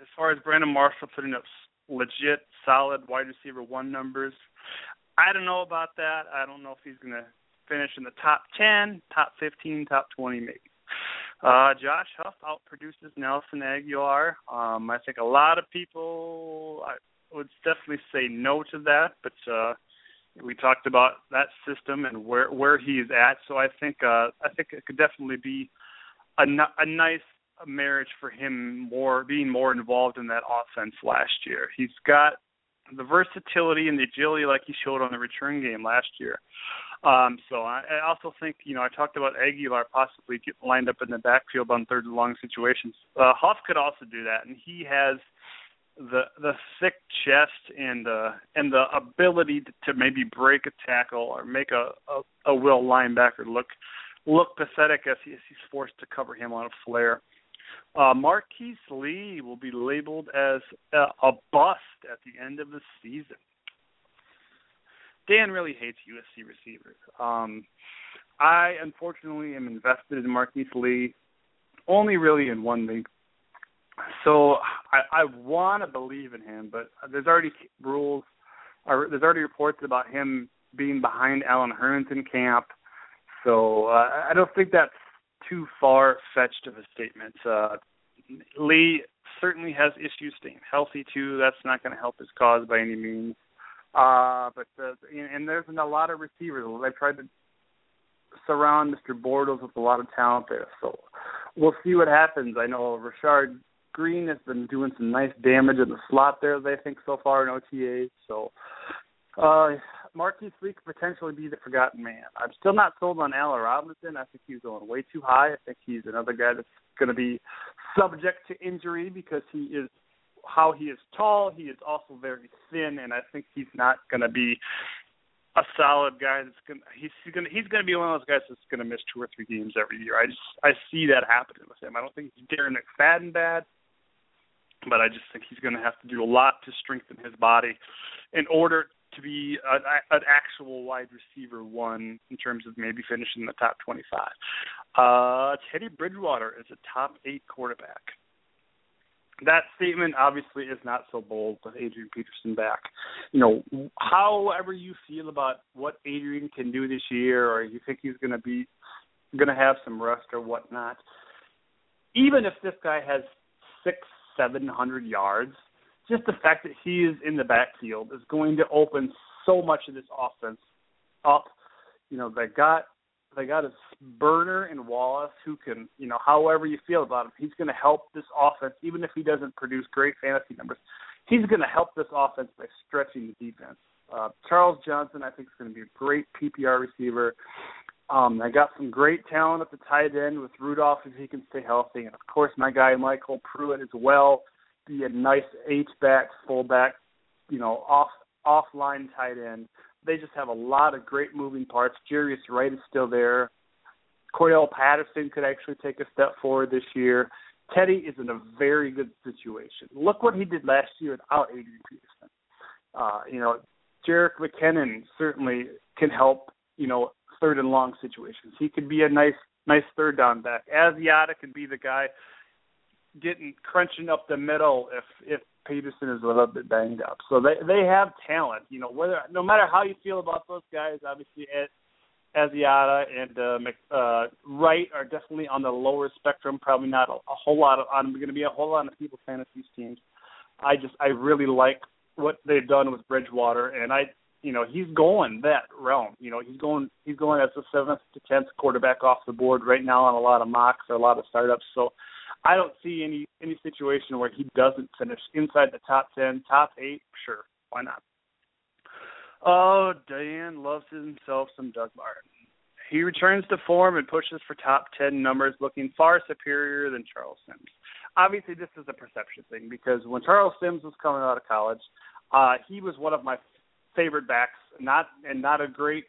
as far as Brandon Marshall putting up legit, solid wide receiver one numbers, I don't know about that. I don't know if he's going to finish in the top 10, top 15, top 20 maybe. Uh, Josh Huff outproduces Nelson Agholor. Um, I think a lot of people I would definitely say no to that, but uh, we talked about that system and where where he's at. So I think uh, I think it could definitely be a, a nice marriage for him more being more involved in that offense last year. He's got the versatility and the agility like he showed on the return game last year. Um, so I, I also think, you know, I talked about Agholor possibly getting lined up in the backfield on third and long situations. Uh, Huff could also do that, and he has the the thick chest and uh and the ability to, to maybe break a tackle or make a, a a will linebacker look look pathetic as, he, as he's forced to cover him on a flare. Uh, Marquise Lee will be labeled as a, a bust at the end of the season. Dan really hates USC receivers. Um, I unfortunately am invested in Marquise Lee only really in one league. So I, I want to believe in him, but there's already rules, or there's already reports about him being behind Allen Hurns in camp. So uh, I don't think that's too far fetched of a statement. Uh, Lee certainly has issues staying healthy too. That's not going to help his cause by any means. Uh, but uh, and there's a lot of receivers. They tried to surround Mr. Bortles with a lot of talent there. So we'll see what happens. I know Rashad Greene has been doing some nice damage in the slot there. They think so far in OTA. So uh, Marquise Lee could potentially be the forgotten man. I'm still not sold on Allen Robinson. I think he's going way too high. I think he's another guy that's going to be subject to injury because he is how he is tall. He is also very thin, and I think he's not going to be a solid guy that's going. He's going. He's going to be one of those guys that's going to miss two or three games every year. I just I see that happening with him. I don't think he's Darren McFadden bad, but I just think he's going to have to do a lot to strengthen his body in order to be a, an actual wide receiver one in terms of maybe finishing the top 25. Uh, Teddy Bridgewater is a top eight quarterback that statement obviously is not so bold with Adrian Peterson back. You know, however you feel about what Adrian can do this year, or you think he's going to be going to have some rest or whatnot, even if this guy has six, seven hundred yards, just the fact that he is in the backfield is going to open so much of this offense up. You know, they got they got a burner and Wallace who can, you know, however you feel about him, he's going to help this offense, even if he doesn't produce great fantasy numbers. He's going to help this offense by stretching the defense. Uh, Charles Johnson, I think, is going to be a great PPR receiver. Um, I got some great talent at the tight end with Rudolph if he can stay healthy, and of course my guy MyCole Pruitt as well. Be a nice H back, fullback, you know, off offline tight end. They just have a lot of great moving parts. Jarius Wright is still there. Cordarrelle Patterson could actually take a step forward this year. Teddy is in a very good situation. Look what he did last year without Adrian Peterson. Uh, you know, Jerick McKinnon certainly can help, you know, third and long situations. He could be a nice nice third down back. Asiata could be the guy getting crunching up the middle if if Peterson is a little bit banged up. So they they have talent. You know, whether no matter how you feel about those guys, obviously Ed, Asiata and uh, Mc, uh, Wright are definitely on the lower spectrum. Probably not a, a whole lot of on going to be a whole lot of people fantasy teams. I just I really like what they've done with Bridgewater, and I you know he's going that realm. You know he's going he's going as the seventh to tenth quarterback off the board right now on a lot of mocks or a lot of startups. So I don't see any any situation where he doesn't finish inside the top ten, top eight. Sure, why not? Oh, Dan loves himself some Doug Martin. He returns to form and pushes for top 10 numbers, looking far superior than Charles Sims. Obviously, this is a perception thing because when Charles Sims was coming out of college, uh, he was one of my favorite backs, not and not a great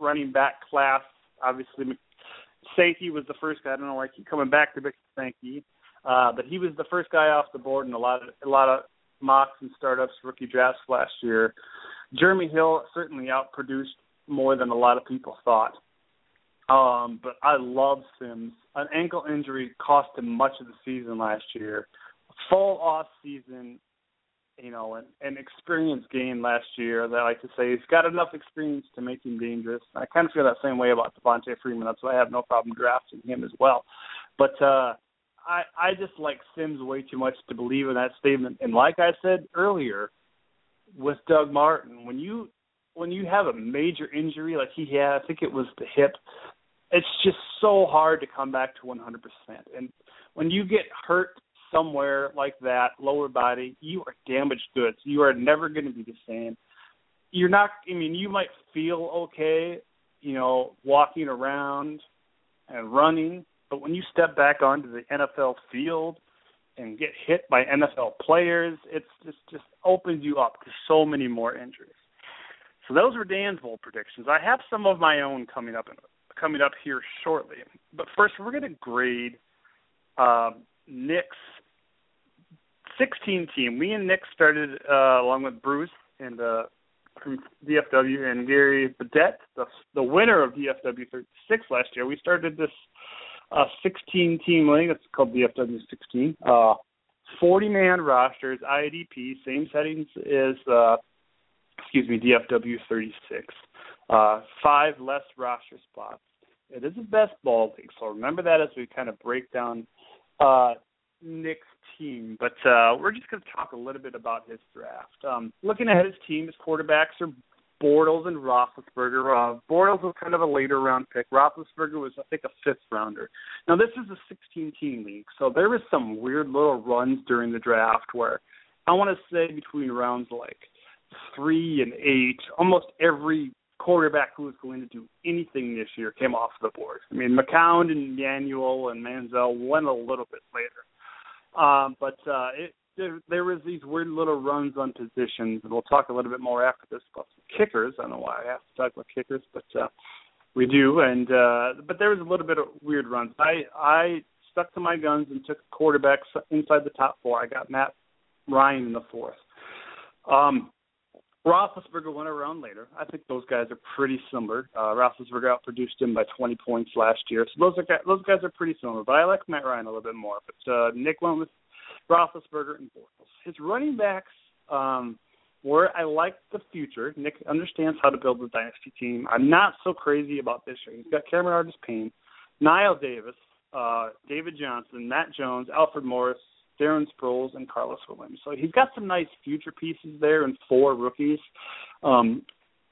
running back class. Obviously, Sankey was the first guy. I don't know why I keep coming back to Mick Sankey, uh, but he was the first guy off the board in a lot of a lot of mocks and startups, rookie drafts last year. Jeremy Hill certainly outproduced more than a lot of people thought. Um, but I love Sims. An ankle injury cost him much of the season last year. Full off season, you know, and, and experience gain last year. That I like to say he's got enough experience to make him dangerous. I kind of feel that same way about Devonta Freeman. That's why I have no problem drafting him as well. But uh I I just like Sims way too much to believe in that statement. And like I said earlier, with Doug Martin, when you when you have a major injury like he had, I think it was the hip, it's just so hard to come back to 100%. And when you get hurt somewhere like that, lower body, you are damaged goods. You are never going to be the same. You're not. I mean, you might feel okay, you know, walking around and running, but when you step back onto the NFL field and get hit by NFL players, it's just just opens you up to so many more injuries. So those were Dan's bold predictions. I have some of my own coming up in, coming up here shortly. But first, we're going to grade um, Nick's 16 team. Me and Nick started uh, along with Bruce and uh, from DFW and Gary Bedette, the the winner of DFW 36 last year. We started this uh, 16 team league. It's called DFW 16. Uh, 40 man rosters, IADP, same settings as uh, excuse me, DFW 36. Uh, five less roster spots. It is a best ball league, so remember that as we kind of break down uh, Nick's team. But uh, we're just going to talk a little bit about his draft. Um, looking at his team, his quarterbacks are Bortles and Roethlisberger. Uh, Bortles was kind of a later round pick. Roethlisberger was, I think, a fifth rounder. Now this is a 16 team league, so there was some weird little runs during the draft where I want to say between rounds like three and eight, almost every quarterback who was going to do anything this year came off the board. I mean, McCown and Manuel and Manziel went a little bit later, um, but uh, it there, there was these weird little runs on positions, and we'll talk a little bit more after this about kickers. I don't know why I have to talk about kickers, but uh, we do. And uh, but there was a little bit of weird runs. I I stuck to my guns and took quarterbacks inside the top four. I got Matt Ryan in the fourth. Um, Roethlisberger went around later. I think those guys are pretty similar. Uh, Roethlisberger outproduced him by 20 points last year, so those are those guys are pretty similar. But I like Matt Ryan a little bit more. But uh, Nick went with Roethlisberger, and Bortles. His running backs um, where I like the future. Nick understands how to build a dynasty team. I'm not so crazy about this year. He's got Cameron Artis Payne, Knile Davis, uh, David Johnson, Matt Jones, Alfred Morris, Darren Sproles, and Carlos Williams. So he's got some nice future pieces there and four rookies. Um,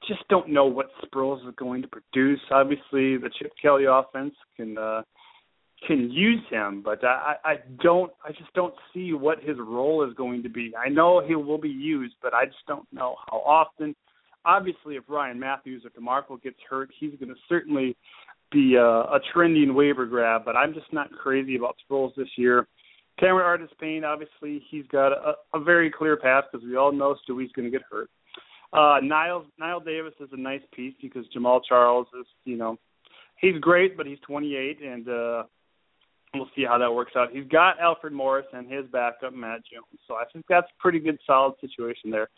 just don't know what Sproles is going to produce. Obviously, the Chip Kelly offense can uh, can use him, but I, I don't. I just don't see what his role is going to be. I know he will be used, but I just don't know how often. Obviously, if Ryan Mathews or DeMarco gets hurt, he's going to certainly be a, a trending waiver grab, but I'm just not crazy about Sproles this year. Cameron Artis Payne, obviously, he's got a, a very clear path because we all know Stewie's going to get hurt. Uh, Niles Knile Davis is a nice piece because Jamaal Charles is, you know, he's great, but he's 28, and uh, we'll see how that works out. He's got Alfred Morris and his backup Matt Jones, so I think that's a pretty good, solid situation there.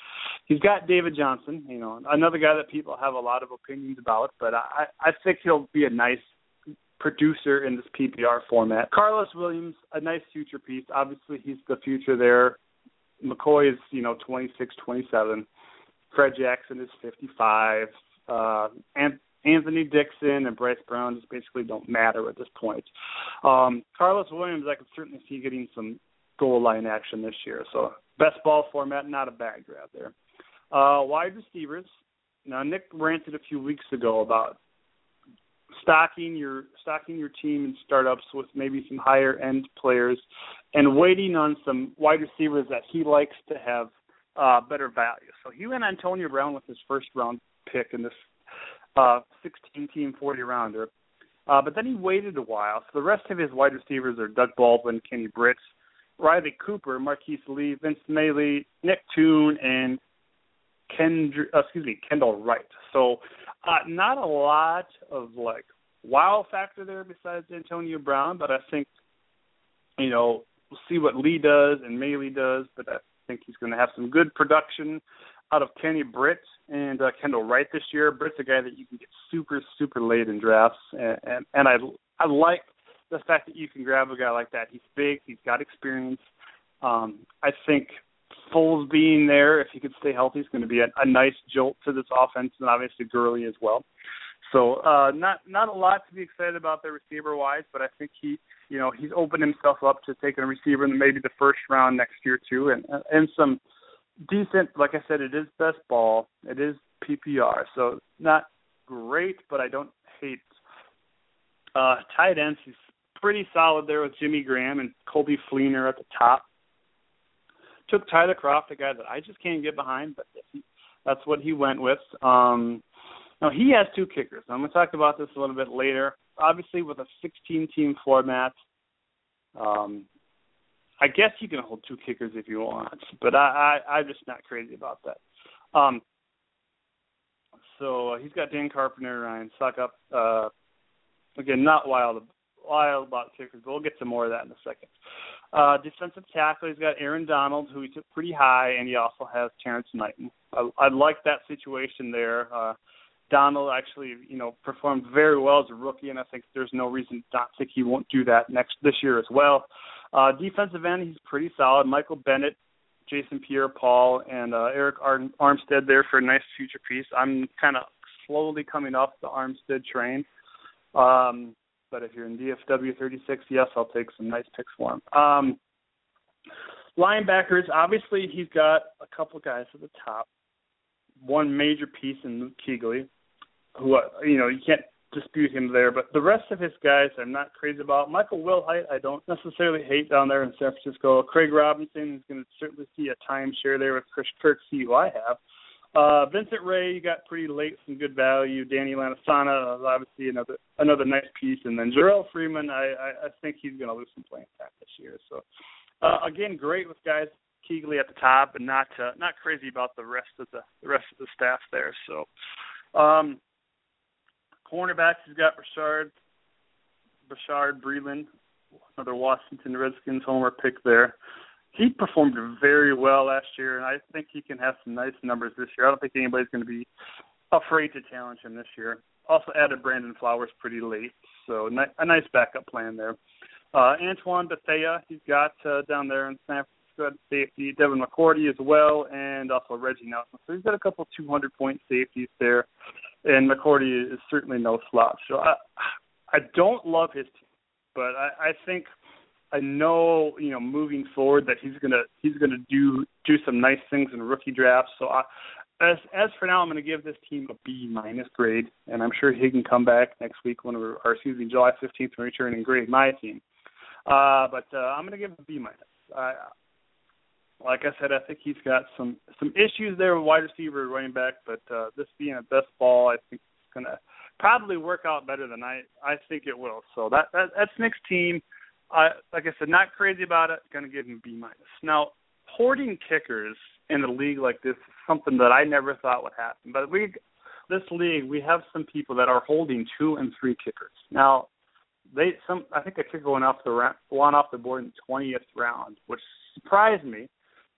He's got David Johnson, you know, another guy that people have a lot of opinions about, but I I think he'll be a nice producer in this PPR format. Carlos Williams, a nice future piece. Obviously, he's the future there. McCoy is, you know, 26, 27. Fred Jackson is 55. Uh, and Anthony Dixon and Bryce Brown just basically don't matter at this point. Um, Carlos Williams, I could certainly see getting some goal line action this year. So best ball format, not a bad grab there. Uh, wide receivers. Now Nick ranted a few weeks ago about stocking your stocking your team in startups with maybe some higher end players and waiting on some wide receivers that he likes to have uh better value. So he went Antonio Brown with his first round pick in this uh 16 team 40 rounder. Uh but then he waited a while. So the rest of his wide receivers are Doug Baldwin, Kenny Britt, Riley Cooper, Marquise Lee, Vince Mayle, Nick Toon, and Kendra, uh, excuse me, Kendall Wright. So uh, not a lot of like wow factor there besides Antonio Brown, but I think you know we'll see what Lee does and Mayle does, but I think he's going to have some good production out of Kenny Britt and uh, Kendall Wright this year. Britt's a guy that you can get super super late in drafts, and and, and I I like the fact that you can grab a guy like that. He's big, he's got experience. Um, I think Foles being there, if he could stay healthy, is going to be a, a nice jolt to this offense, and obviously Gurley as well. So uh, not not a lot to be excited about there receiver wise, but I think he you know he's opened himself up to taking a receiver in maybe the first round next year too, and and some decent. Like I said, it is best ball, it is PPR, so not great, but I don't hate. Uh, tight ends, he's pretty solid there with Jimmy Graham and Coby Fleener at the top took Tyler Kroft, a guy that I just can't get behind, but that's what he went with. Um, now he has two kickers. I'm going to talk about this a little bit later. Obviously, with a 16-team format, um, I guess you can hold two kickers if you want, but I, I I'm just not crazy about that. Um, so uh, he's got Dan Carpenter, Ryan Succop. Uh, again, not wild wild about kickers, but we'll get to more of that in a second. Uh, defensive tackle, he's got Aaron Donald, who he took pretty high, and he also has Terrence Knighton. I, I like that situation there. Uh, Donald actually, you know, performed very well as a rookie, and I think there's no reason not think he won't do that next this year as well. Uh, defensive end, he's pretty solid. Michael Bennett, Jason Pierre-Paul, and uh, Arik Ar- Armstead there for a nice future piece. I'm kind of slowly coming off the Armstead train. Um, but if you're in DFW 36, yes, I'll take some nice picks for him. Um, linebackers, obviously, he's got a couple guys at the top. One major piece in Luke Kuechly, who uh, you know you can't dispute him there. But the rest of his guys, I'm not crazy about. Michael Wilhoite, I don't necessarily hate down there in San Francisco. Craig Robertson is going to certainly see a timeshare there with Chris Kirksey, who I have. Uh, Vincent Ray, you got pretty late, some good value. Danny Lansanah, uh, obviously another another nice piece, and then Jerrell Freeman. I, I, I think he's going to lose some playing time this year. So uh, again, great with guys Kuechly at the top, and not uh, not crazy about the rest of the the rest of the staff there. So um, cornerbacks, he's got Bashaud Bashaud Breeland, another Washington Redskins homer pick there he performed very well last year, and I think he can have some nice numbers this year. I don't think anybody's going to be afraid to challenge him this year. Also added Brandon Flowers pretty late, so a nice backup plan there. Uh, Antoine Bethea, he's got uh, down there in San Francisco safety. Devin McCourty as well, and also Reggie Nelson. So he's got a couple 200 point safeties there, and McCourty is certainly no slouch. So I, I don't love his team, but I, I think – I know you know moving forward that he's gonna he's gonna do do some nice things in rookie drafts. So I, as as for now, I'm gonna give this team a B minus grade, and I'm sure he can come back next week when we're or excuse me July 15th when return and grade my team. Uh, but uh, I'm gonna give a B minus. Uh, like I said, I think he's got some some issues there with wide receiver, running back, but uh, this being a best ball, I think it's gonna probably work out better than I I think it will. So that, that that's Nick's team. Uh, like I said, not crazy about it. Going to give him B minus. Now, hoarding kickers in a league like this is something that I never thought would happen. But we, this league, we have some people that are holding two and three kickers. Now, they some I think a kicker went off the one off the board in the twentieth round, which surprised me.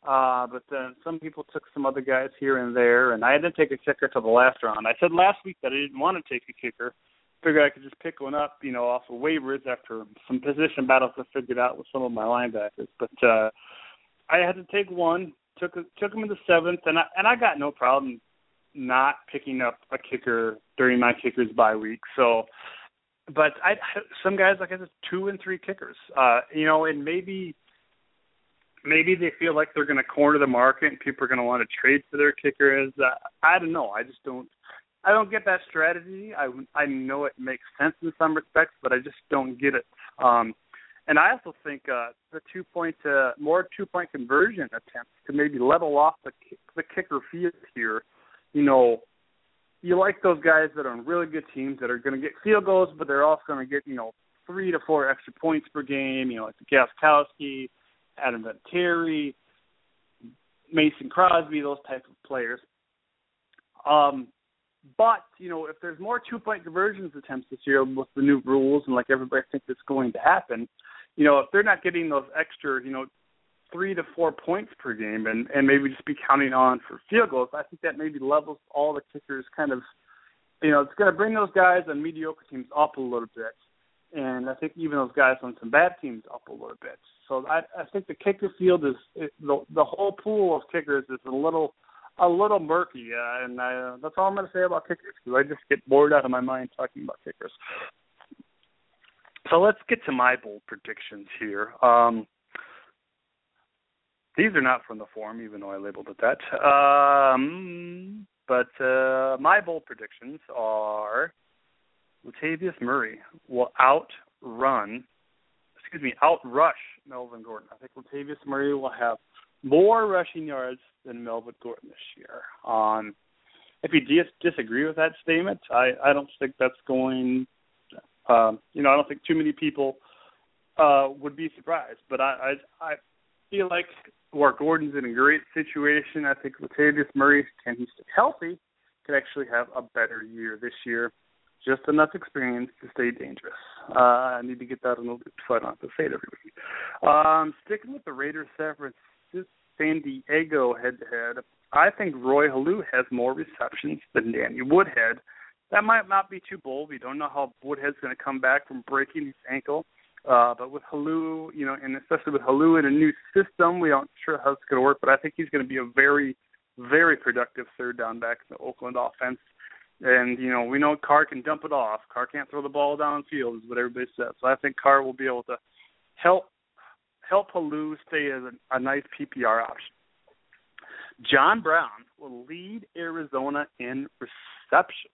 Uh, but then some people took some other guys here and there, and I didn't take a kicker till the last round. I said last week that I didn't want to take a kicker. Figured I could just pick one up, you know, off of waivers after some position battles I figured out with some of my linebackers. But uh, I had to take one, took took him in the seventh, and I and I got no problem not picking up a kicker during my kickers bye week. So, but I some guys like I said, two and three kickers. Uh, you know, and maybe maybe they feel like they're going to corner the market and people are going to want to trade for their kickers. Uh, I don't know. I just don't. I don't get that strategy. I I know it makes sense in some respects, but I just don't get it. Um, and I also think uh, the two point uh, more two point conversion attempts could maybe level off the the kicker field here. You know, you like those guys that are on really good teams that are going to get field goals, but they're also going to get you know three to four extra points per game. You know, like the Gostkowski, Adam Vinatieri, Mason Crosby, those type of players. Um, but you know, if there's more two-point conversions attempts this year with the new rules and like everybody thinks it's going to happen, you know, if they're not getting those extra, you know, three to four points per game, and and maybe just be counting on for field goals, I think that maybe levels all the kickers kind of, you know, it's going to bring those guys on mediocre teams up a little bit, and I think even those guys on some bad teams up a little bit. So I I think the kicker field is it, the the whole pool of kickers is a little a little murky, uh, and I, uh, that's all I'm going to say about kickers because I just get bored out of my mind talking about kickers. So let's get to my bold predictions here. Um, these are not from the forum, even though I labeled it that. Um, but uh, my bold predictions are Latavius Murray will outrun excuse me, outrush Melvin Gordon. I think Latavius Murray will have more rushing yards than Melvin Gordon this year. Um, if you dis- disagree with that statement, I, I don't think that's going. Um, you know, I don't think too many people uh, would be surprised. But I, I, I feel like where Gordon's in a great situation. I think Latavius Murray, can he stay healthy, could actually have a better year this year just enough experience to stay dangerous. Uh, I need to get that on the loop so I don't have to say it every week. Um, sticking with the Raiders San San Diego head to head, I think Roy Helu has more receptions than Danny Woodhead. That might not be too bold. We don't know how Woodhead's going to come back from breaking his ankle. Uh, but with Helu, you know, and especially with Helu in a new system, we aren't sure how it's going to work. But I think he's going to be a very, very productive third down back in the Oakland offense. And you know, we know Carr can dump it off. Carr can't throw the ball downfield, is what everybody says. So I think Carr will be able to help help Helu stay as a, a nice PPR option. John Brown will lead Arizona in receptions.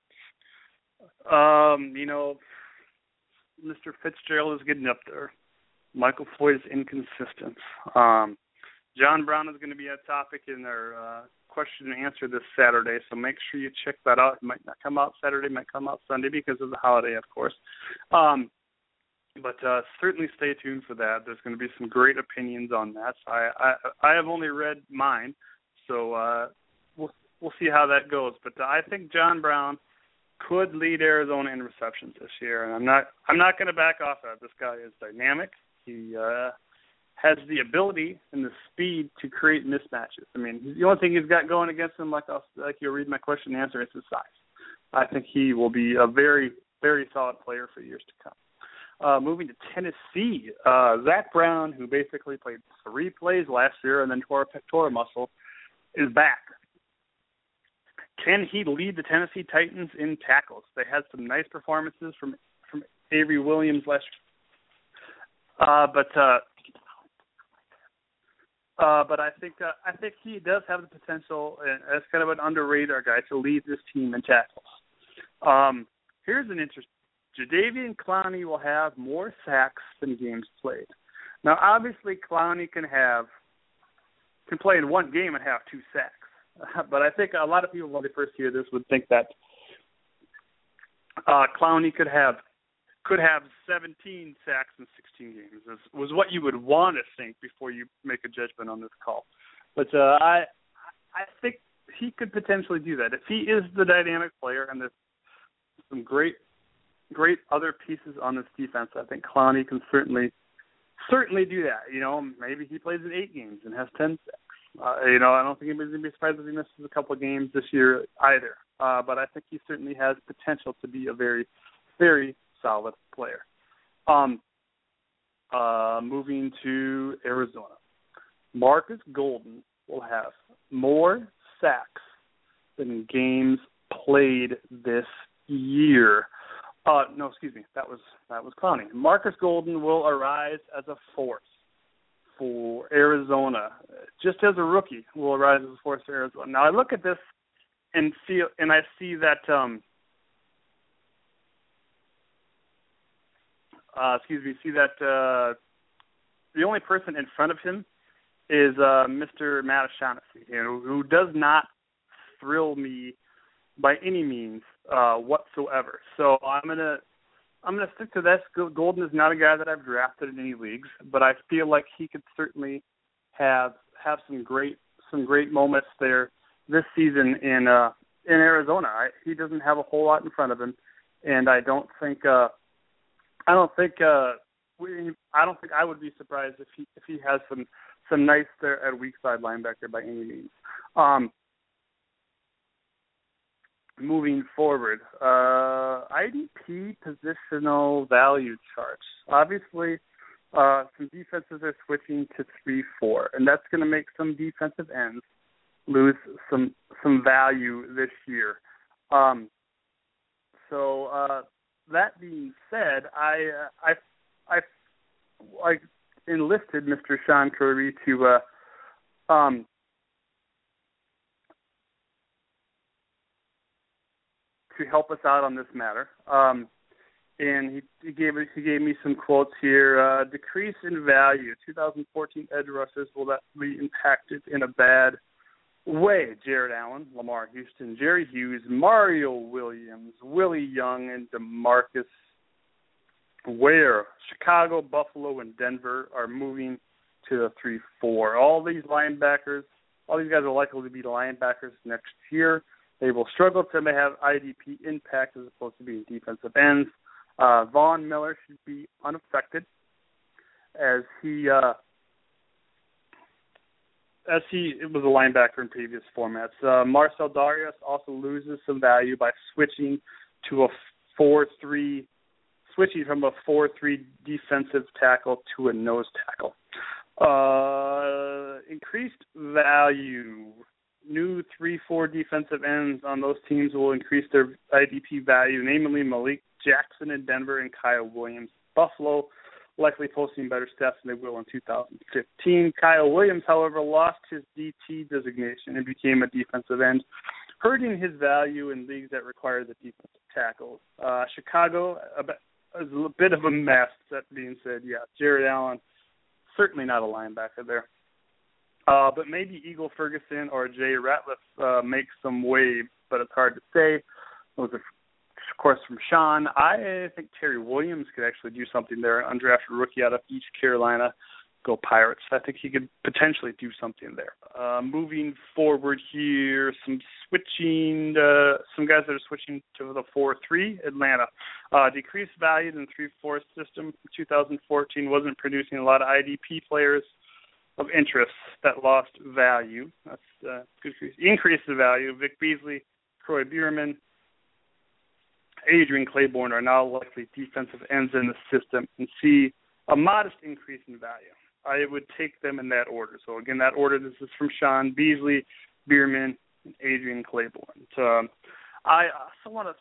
Um, you know, Mr. Fitzgerald is getting up there. Michael Floyd is inconsistent. Um, John Brown is going to be a topic in our uh, question and answer this Saturday, so make sure you check that out. It might not come out Saturday, might come out Sunday because of the holiday, of course. Um, but uh, certainly stay tuned for that. There's going to be some great opinions on that. I I, I have only read mine, so uh, we'll we'll see how that goes. But uh, I think John Brown could lead Arizona in receptions this year, and I'm not I'm not going to back off that. This guy is dynamic. He uh, has the ability and the speed to create mismatches. I mean, the only thing he's got going against him, like I'll, like you'll read my question and answer, is his size. I think he will be a very very solid player for years to come. Uh, moving to Tennessee, uh, Zach Brown, who basically played three plays last year and then tore a pectoral muscle, is back. Can he lead the Tennessee Titans in tackles? They had some nice performances from from Avery Williamson last year. Uh, but uh, uh, but I think uh, I think he does have the potential as kind of an underrated guy to lead this team in tackles. Um, here's an interest. Jadeveon Clowney will have more sacks than games played. Now, obviously, Clowney can have can play in one game and have two sacks, but I think a lot of people when they first hear this would think that uh, Clowney could have could have 17 sacks in 16 games. Is, was what you would want to think before you make a judgment on this call. But uh, I I think he could potentially do that if he is the dynamic player and there's some great great other pieces on this defense. I think Clowney can certainly certainly do that. You know, maybe he plays in eight games and has 10 sacks. Uh, you know, I don't think anybody's gonna be surprised if he misses a couple of games this year either. Uh, but I think he certainly has potential to be a very, very solid player. Um, uh, moving to Arizona, Marcus Golden will have more sacks than games played this year. Uh, no, excuse me, that was that was Clowney. Marcus Golden will arise as a force for Arizona, just as a rookie will arise as a force for Arizona. Now I look at this and see, and I see that um uh excuse me, see that uh the only person in front of him is uh Mr. Matt O'Shaughnessy, you know, who does not thrill me by any means uh whatsoever. So I'm gonna I'm gonna stick to this. Golden is not a guy that I've drafted in any leagues, but I feel like he could certainly have have some great some great moments there this season in uh in Arizona. I, he doesn't have a whole lot in front of him, and I don't think uh I don't think uh we I don't think I would be surprised if he if he has some some nice there at weak side linebacker by any means. Um moving forward, uh IDP positional value charts. Obviously uh, some defenses are switching to three four, and that's going to make some defensive ends lose some some value this year. Um, so uh, that being said, I uh, I I I enlisted Mr. Sean Curry to uh, um, to help us out on this matter. Um, and he, he gave he gave me some quotes here. Uh, decrease in value. 2014 edge rushers will that be impacted in a bad way. Jared Allen, Lamar Houston, Jerry Hughes, Mario Williams, Willie Young, and Demarcus Ware. Chicago, Buffalo, and Denver are moving to the three four. All these linebackers, all these guys are likely to be linebackers next year. They will struggle to have IDP impact as opposed to being defensive ends. Uh, Von Miller should be unaffected as he uh, as he was a linebacker in previous formats. Uh, Marcell Dareus also loses some value by switching to a four-three, switching from a four-three defensive tackle to a nose tackle. Uh, increased value. New three-four defensive ends on those teams will increase their IDP value, namely Malik Jackson in Denver and Kyle Williams. Buffalo likely posting better stats than they will in 2015. Kyle Williams, however, lost his DT designation and became a defensive end, hurting his value in leagues that require the defensive tackles. Uh, Chicago is a bit of a mess. That being said, yeah, Jared Allen, certainly not a linebacker there. Uh, but maybe Ego Ferguson or Jay Ratliff uh, make some waves, but it's hard to say. Those are of course, from Sean. I think Terry Williams could actually do something there, an undrafted rookie out of East Carolina. Go Pirates. I think he could potentially do something there. Uh, moving forward here, some switching, uh, some guys that are switching to the 4-3, Atlanta. Uh, decreased value in the 3-4 system from 2014 wasn't producing a lot of IDP players of interest that lost value. That's uh, good. Increase the value. Vic Beasley, Kroy Biermann, Adrian Clayborn are now likely defensive ends in the system and see a modest increase in value. I would take them in that order. So again, that order. This is from Sean Beasley, Biermann, and Adrian Clayborn. So, um, I also want to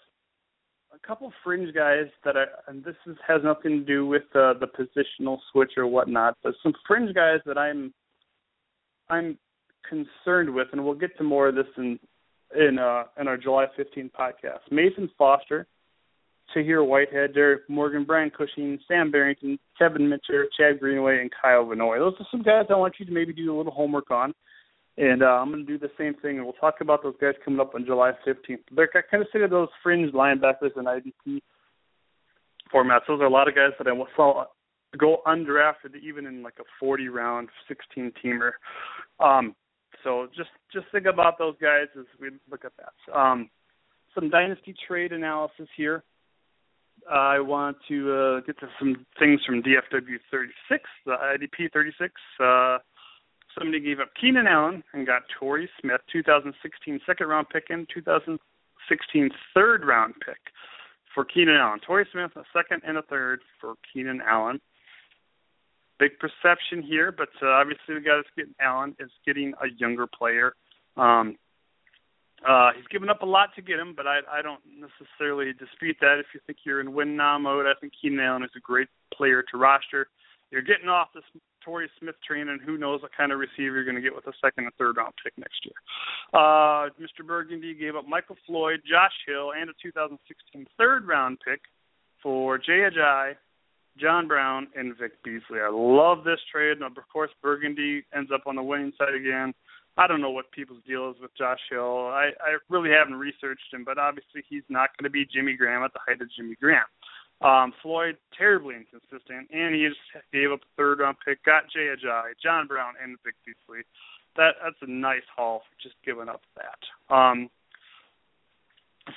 a couple fringe guys that I and this is, has nothing to do with uh, the positional switch or whatnot, but some fringe guys that I'm I'm concerned with, and we'll get to more of this in in uh, in our July 15th podcast. Mason Foster, Tahir Whitehead, Derrick Morgan, Brian Cushing, Sam Barrington, Kevin Mitchell, Chad Greenway, and Kyle Van Noy. Those are some guys I want you to maybe do a little homework on And uh, I'm going to do the same thing, and we'll talk about those guys coming up on July 15th. They're kind of say those fringe linebackers in IDP formats. Those are a lot of guys that I saw go undrafted, even in like a 40 round 16 teamer. Um, so just just think about those guys as we look at that. Um, some dynasty trade analysis here. I want to uh, get to some things from DFW 36, the IDP 36. Uh, somebody gave up Keenan Allen and got Torrey Smith, 2016 second round pick and 2016 third round pick for Keenan Allen. Torrey Smith, a second and a third for Keenan Allen. Big perception here, but uh, obviously the guy that's getting Allen is getting a younger player. Um, uh, he's given up a lot to get him, but I, I don't necessarily dispute that. If you think you're in win now mode, I think Keenan Allen is a great player to roster. You're getting off this Torrey Smith train, and who knows what kind of receiver you're going to get with a second and third round pick next year. Uh, Mr. Burgundy gave up Michael Floyd, Josh Hill, and a 2016 third round pick for Jay Ajayi, John Brown, and Vic Beasley. I love this trade. And of course, Burgundy ends up on the winning side again. I don't know what people's deal is with Josh Hill. I, I really haven't researched him, but obviously he's not going to be Jimmy Graham at the height of Jimmy Graham. Um, Floyd terribly inconsistent, and he just gave up a third round pick, got Jay Ajayi, John Brown, and Vic Beasley. That that's a nice haul for just giving up that. Um,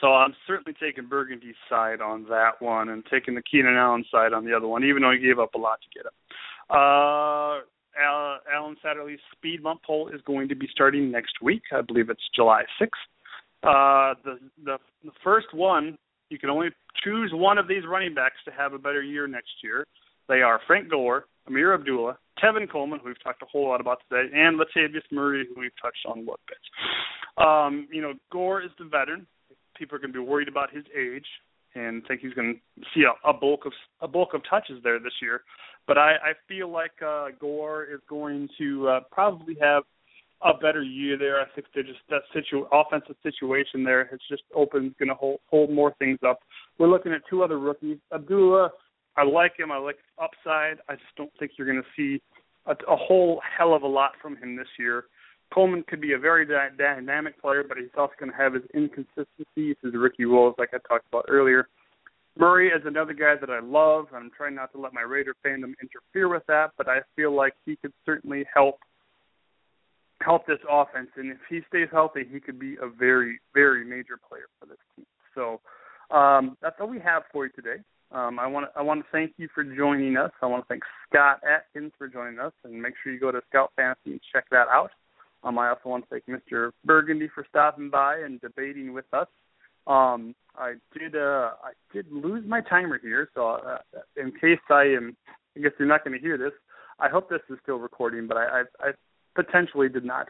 so I'm certainly taking Burgundy's side on that one, and taking the Keenan Allen side on the other one, even though he gave up a lot to get him. Uh, Alan Satterley's speed bump poll is going to be starting next week. I believe it's July 6th. Uh, the, the the first one, you can only choose one of these running backs to have a better year next year. They are Frank Gore, Ameer Abdullah, Tevin Coleman, who we've talked a whole lot about today, and Latavius Murray, who we've touched on a little bit. Um, you know, Gore is the veteran. People are going to be worried about his age and think he's going to see a, a bulk of a bulk of touches there this year. But I, I feel like uh, Gore is going to uh, probably have a better year there. I think they're just that situ offensive situation there has just opened, going to hold, hold more things up. We're looking at two other rookies. Abdullah, I like him. I like his upside. I just don't think you're going to see a, a whole hell of a lot from him this year. Coleman could be a very dy- dynamic player, but he's also going to have his inconsistencies, his rookie roles, like I talked about earlier. Murray is another guy that I love. I'm trying not to let my Raider fandom interfere with that, but I feel like he could certainly help help this offense. And if he stays healthy, he could be a very, very major player for this team. So um, that's all we have for you today. Um, I want to I want to thank you for joining us. I want to thank Scott Atkins for joining us, and make sure you go to Scout Fantasy and check that out. Um, I also want to thank Mr. Burgundy for stopping by and debating with us. Um, I did uh, I did lose my timer here, so uh, in case I am, I guess you're not going to hear this. I hope this is still recording, but I, I, I potentially did not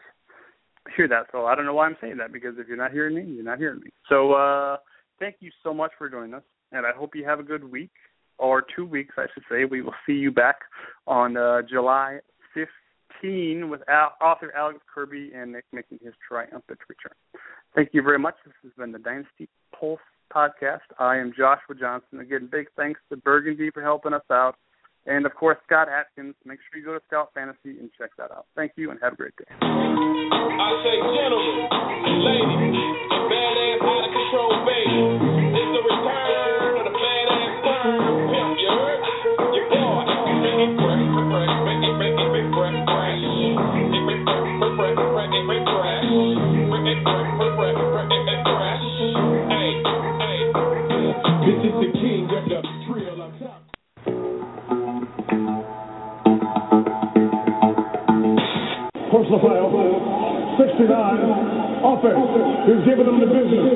hear that, so I don't know why I'm saying that because if you're not hearing me, you're not hearing me. So uh, thank you so much for joining us, and I hope you have a good week or two weeks, I should say. We will see you back on uh, July 5th 15 with author Alex Kirby and Nick making his triumphant return. Thank you very much. This has been the Dynasty Pulse podcast. I am Joshua Johnson. Again, big thanks to Burgundy for helping us out. And of course, Scott Atkins. Make sure you go to Scout Fantasy and check that out. Thank you and have a great day. I say, gentlemen, ladies, badass out of control baby. wants the file. 69, offense, is giving them the business.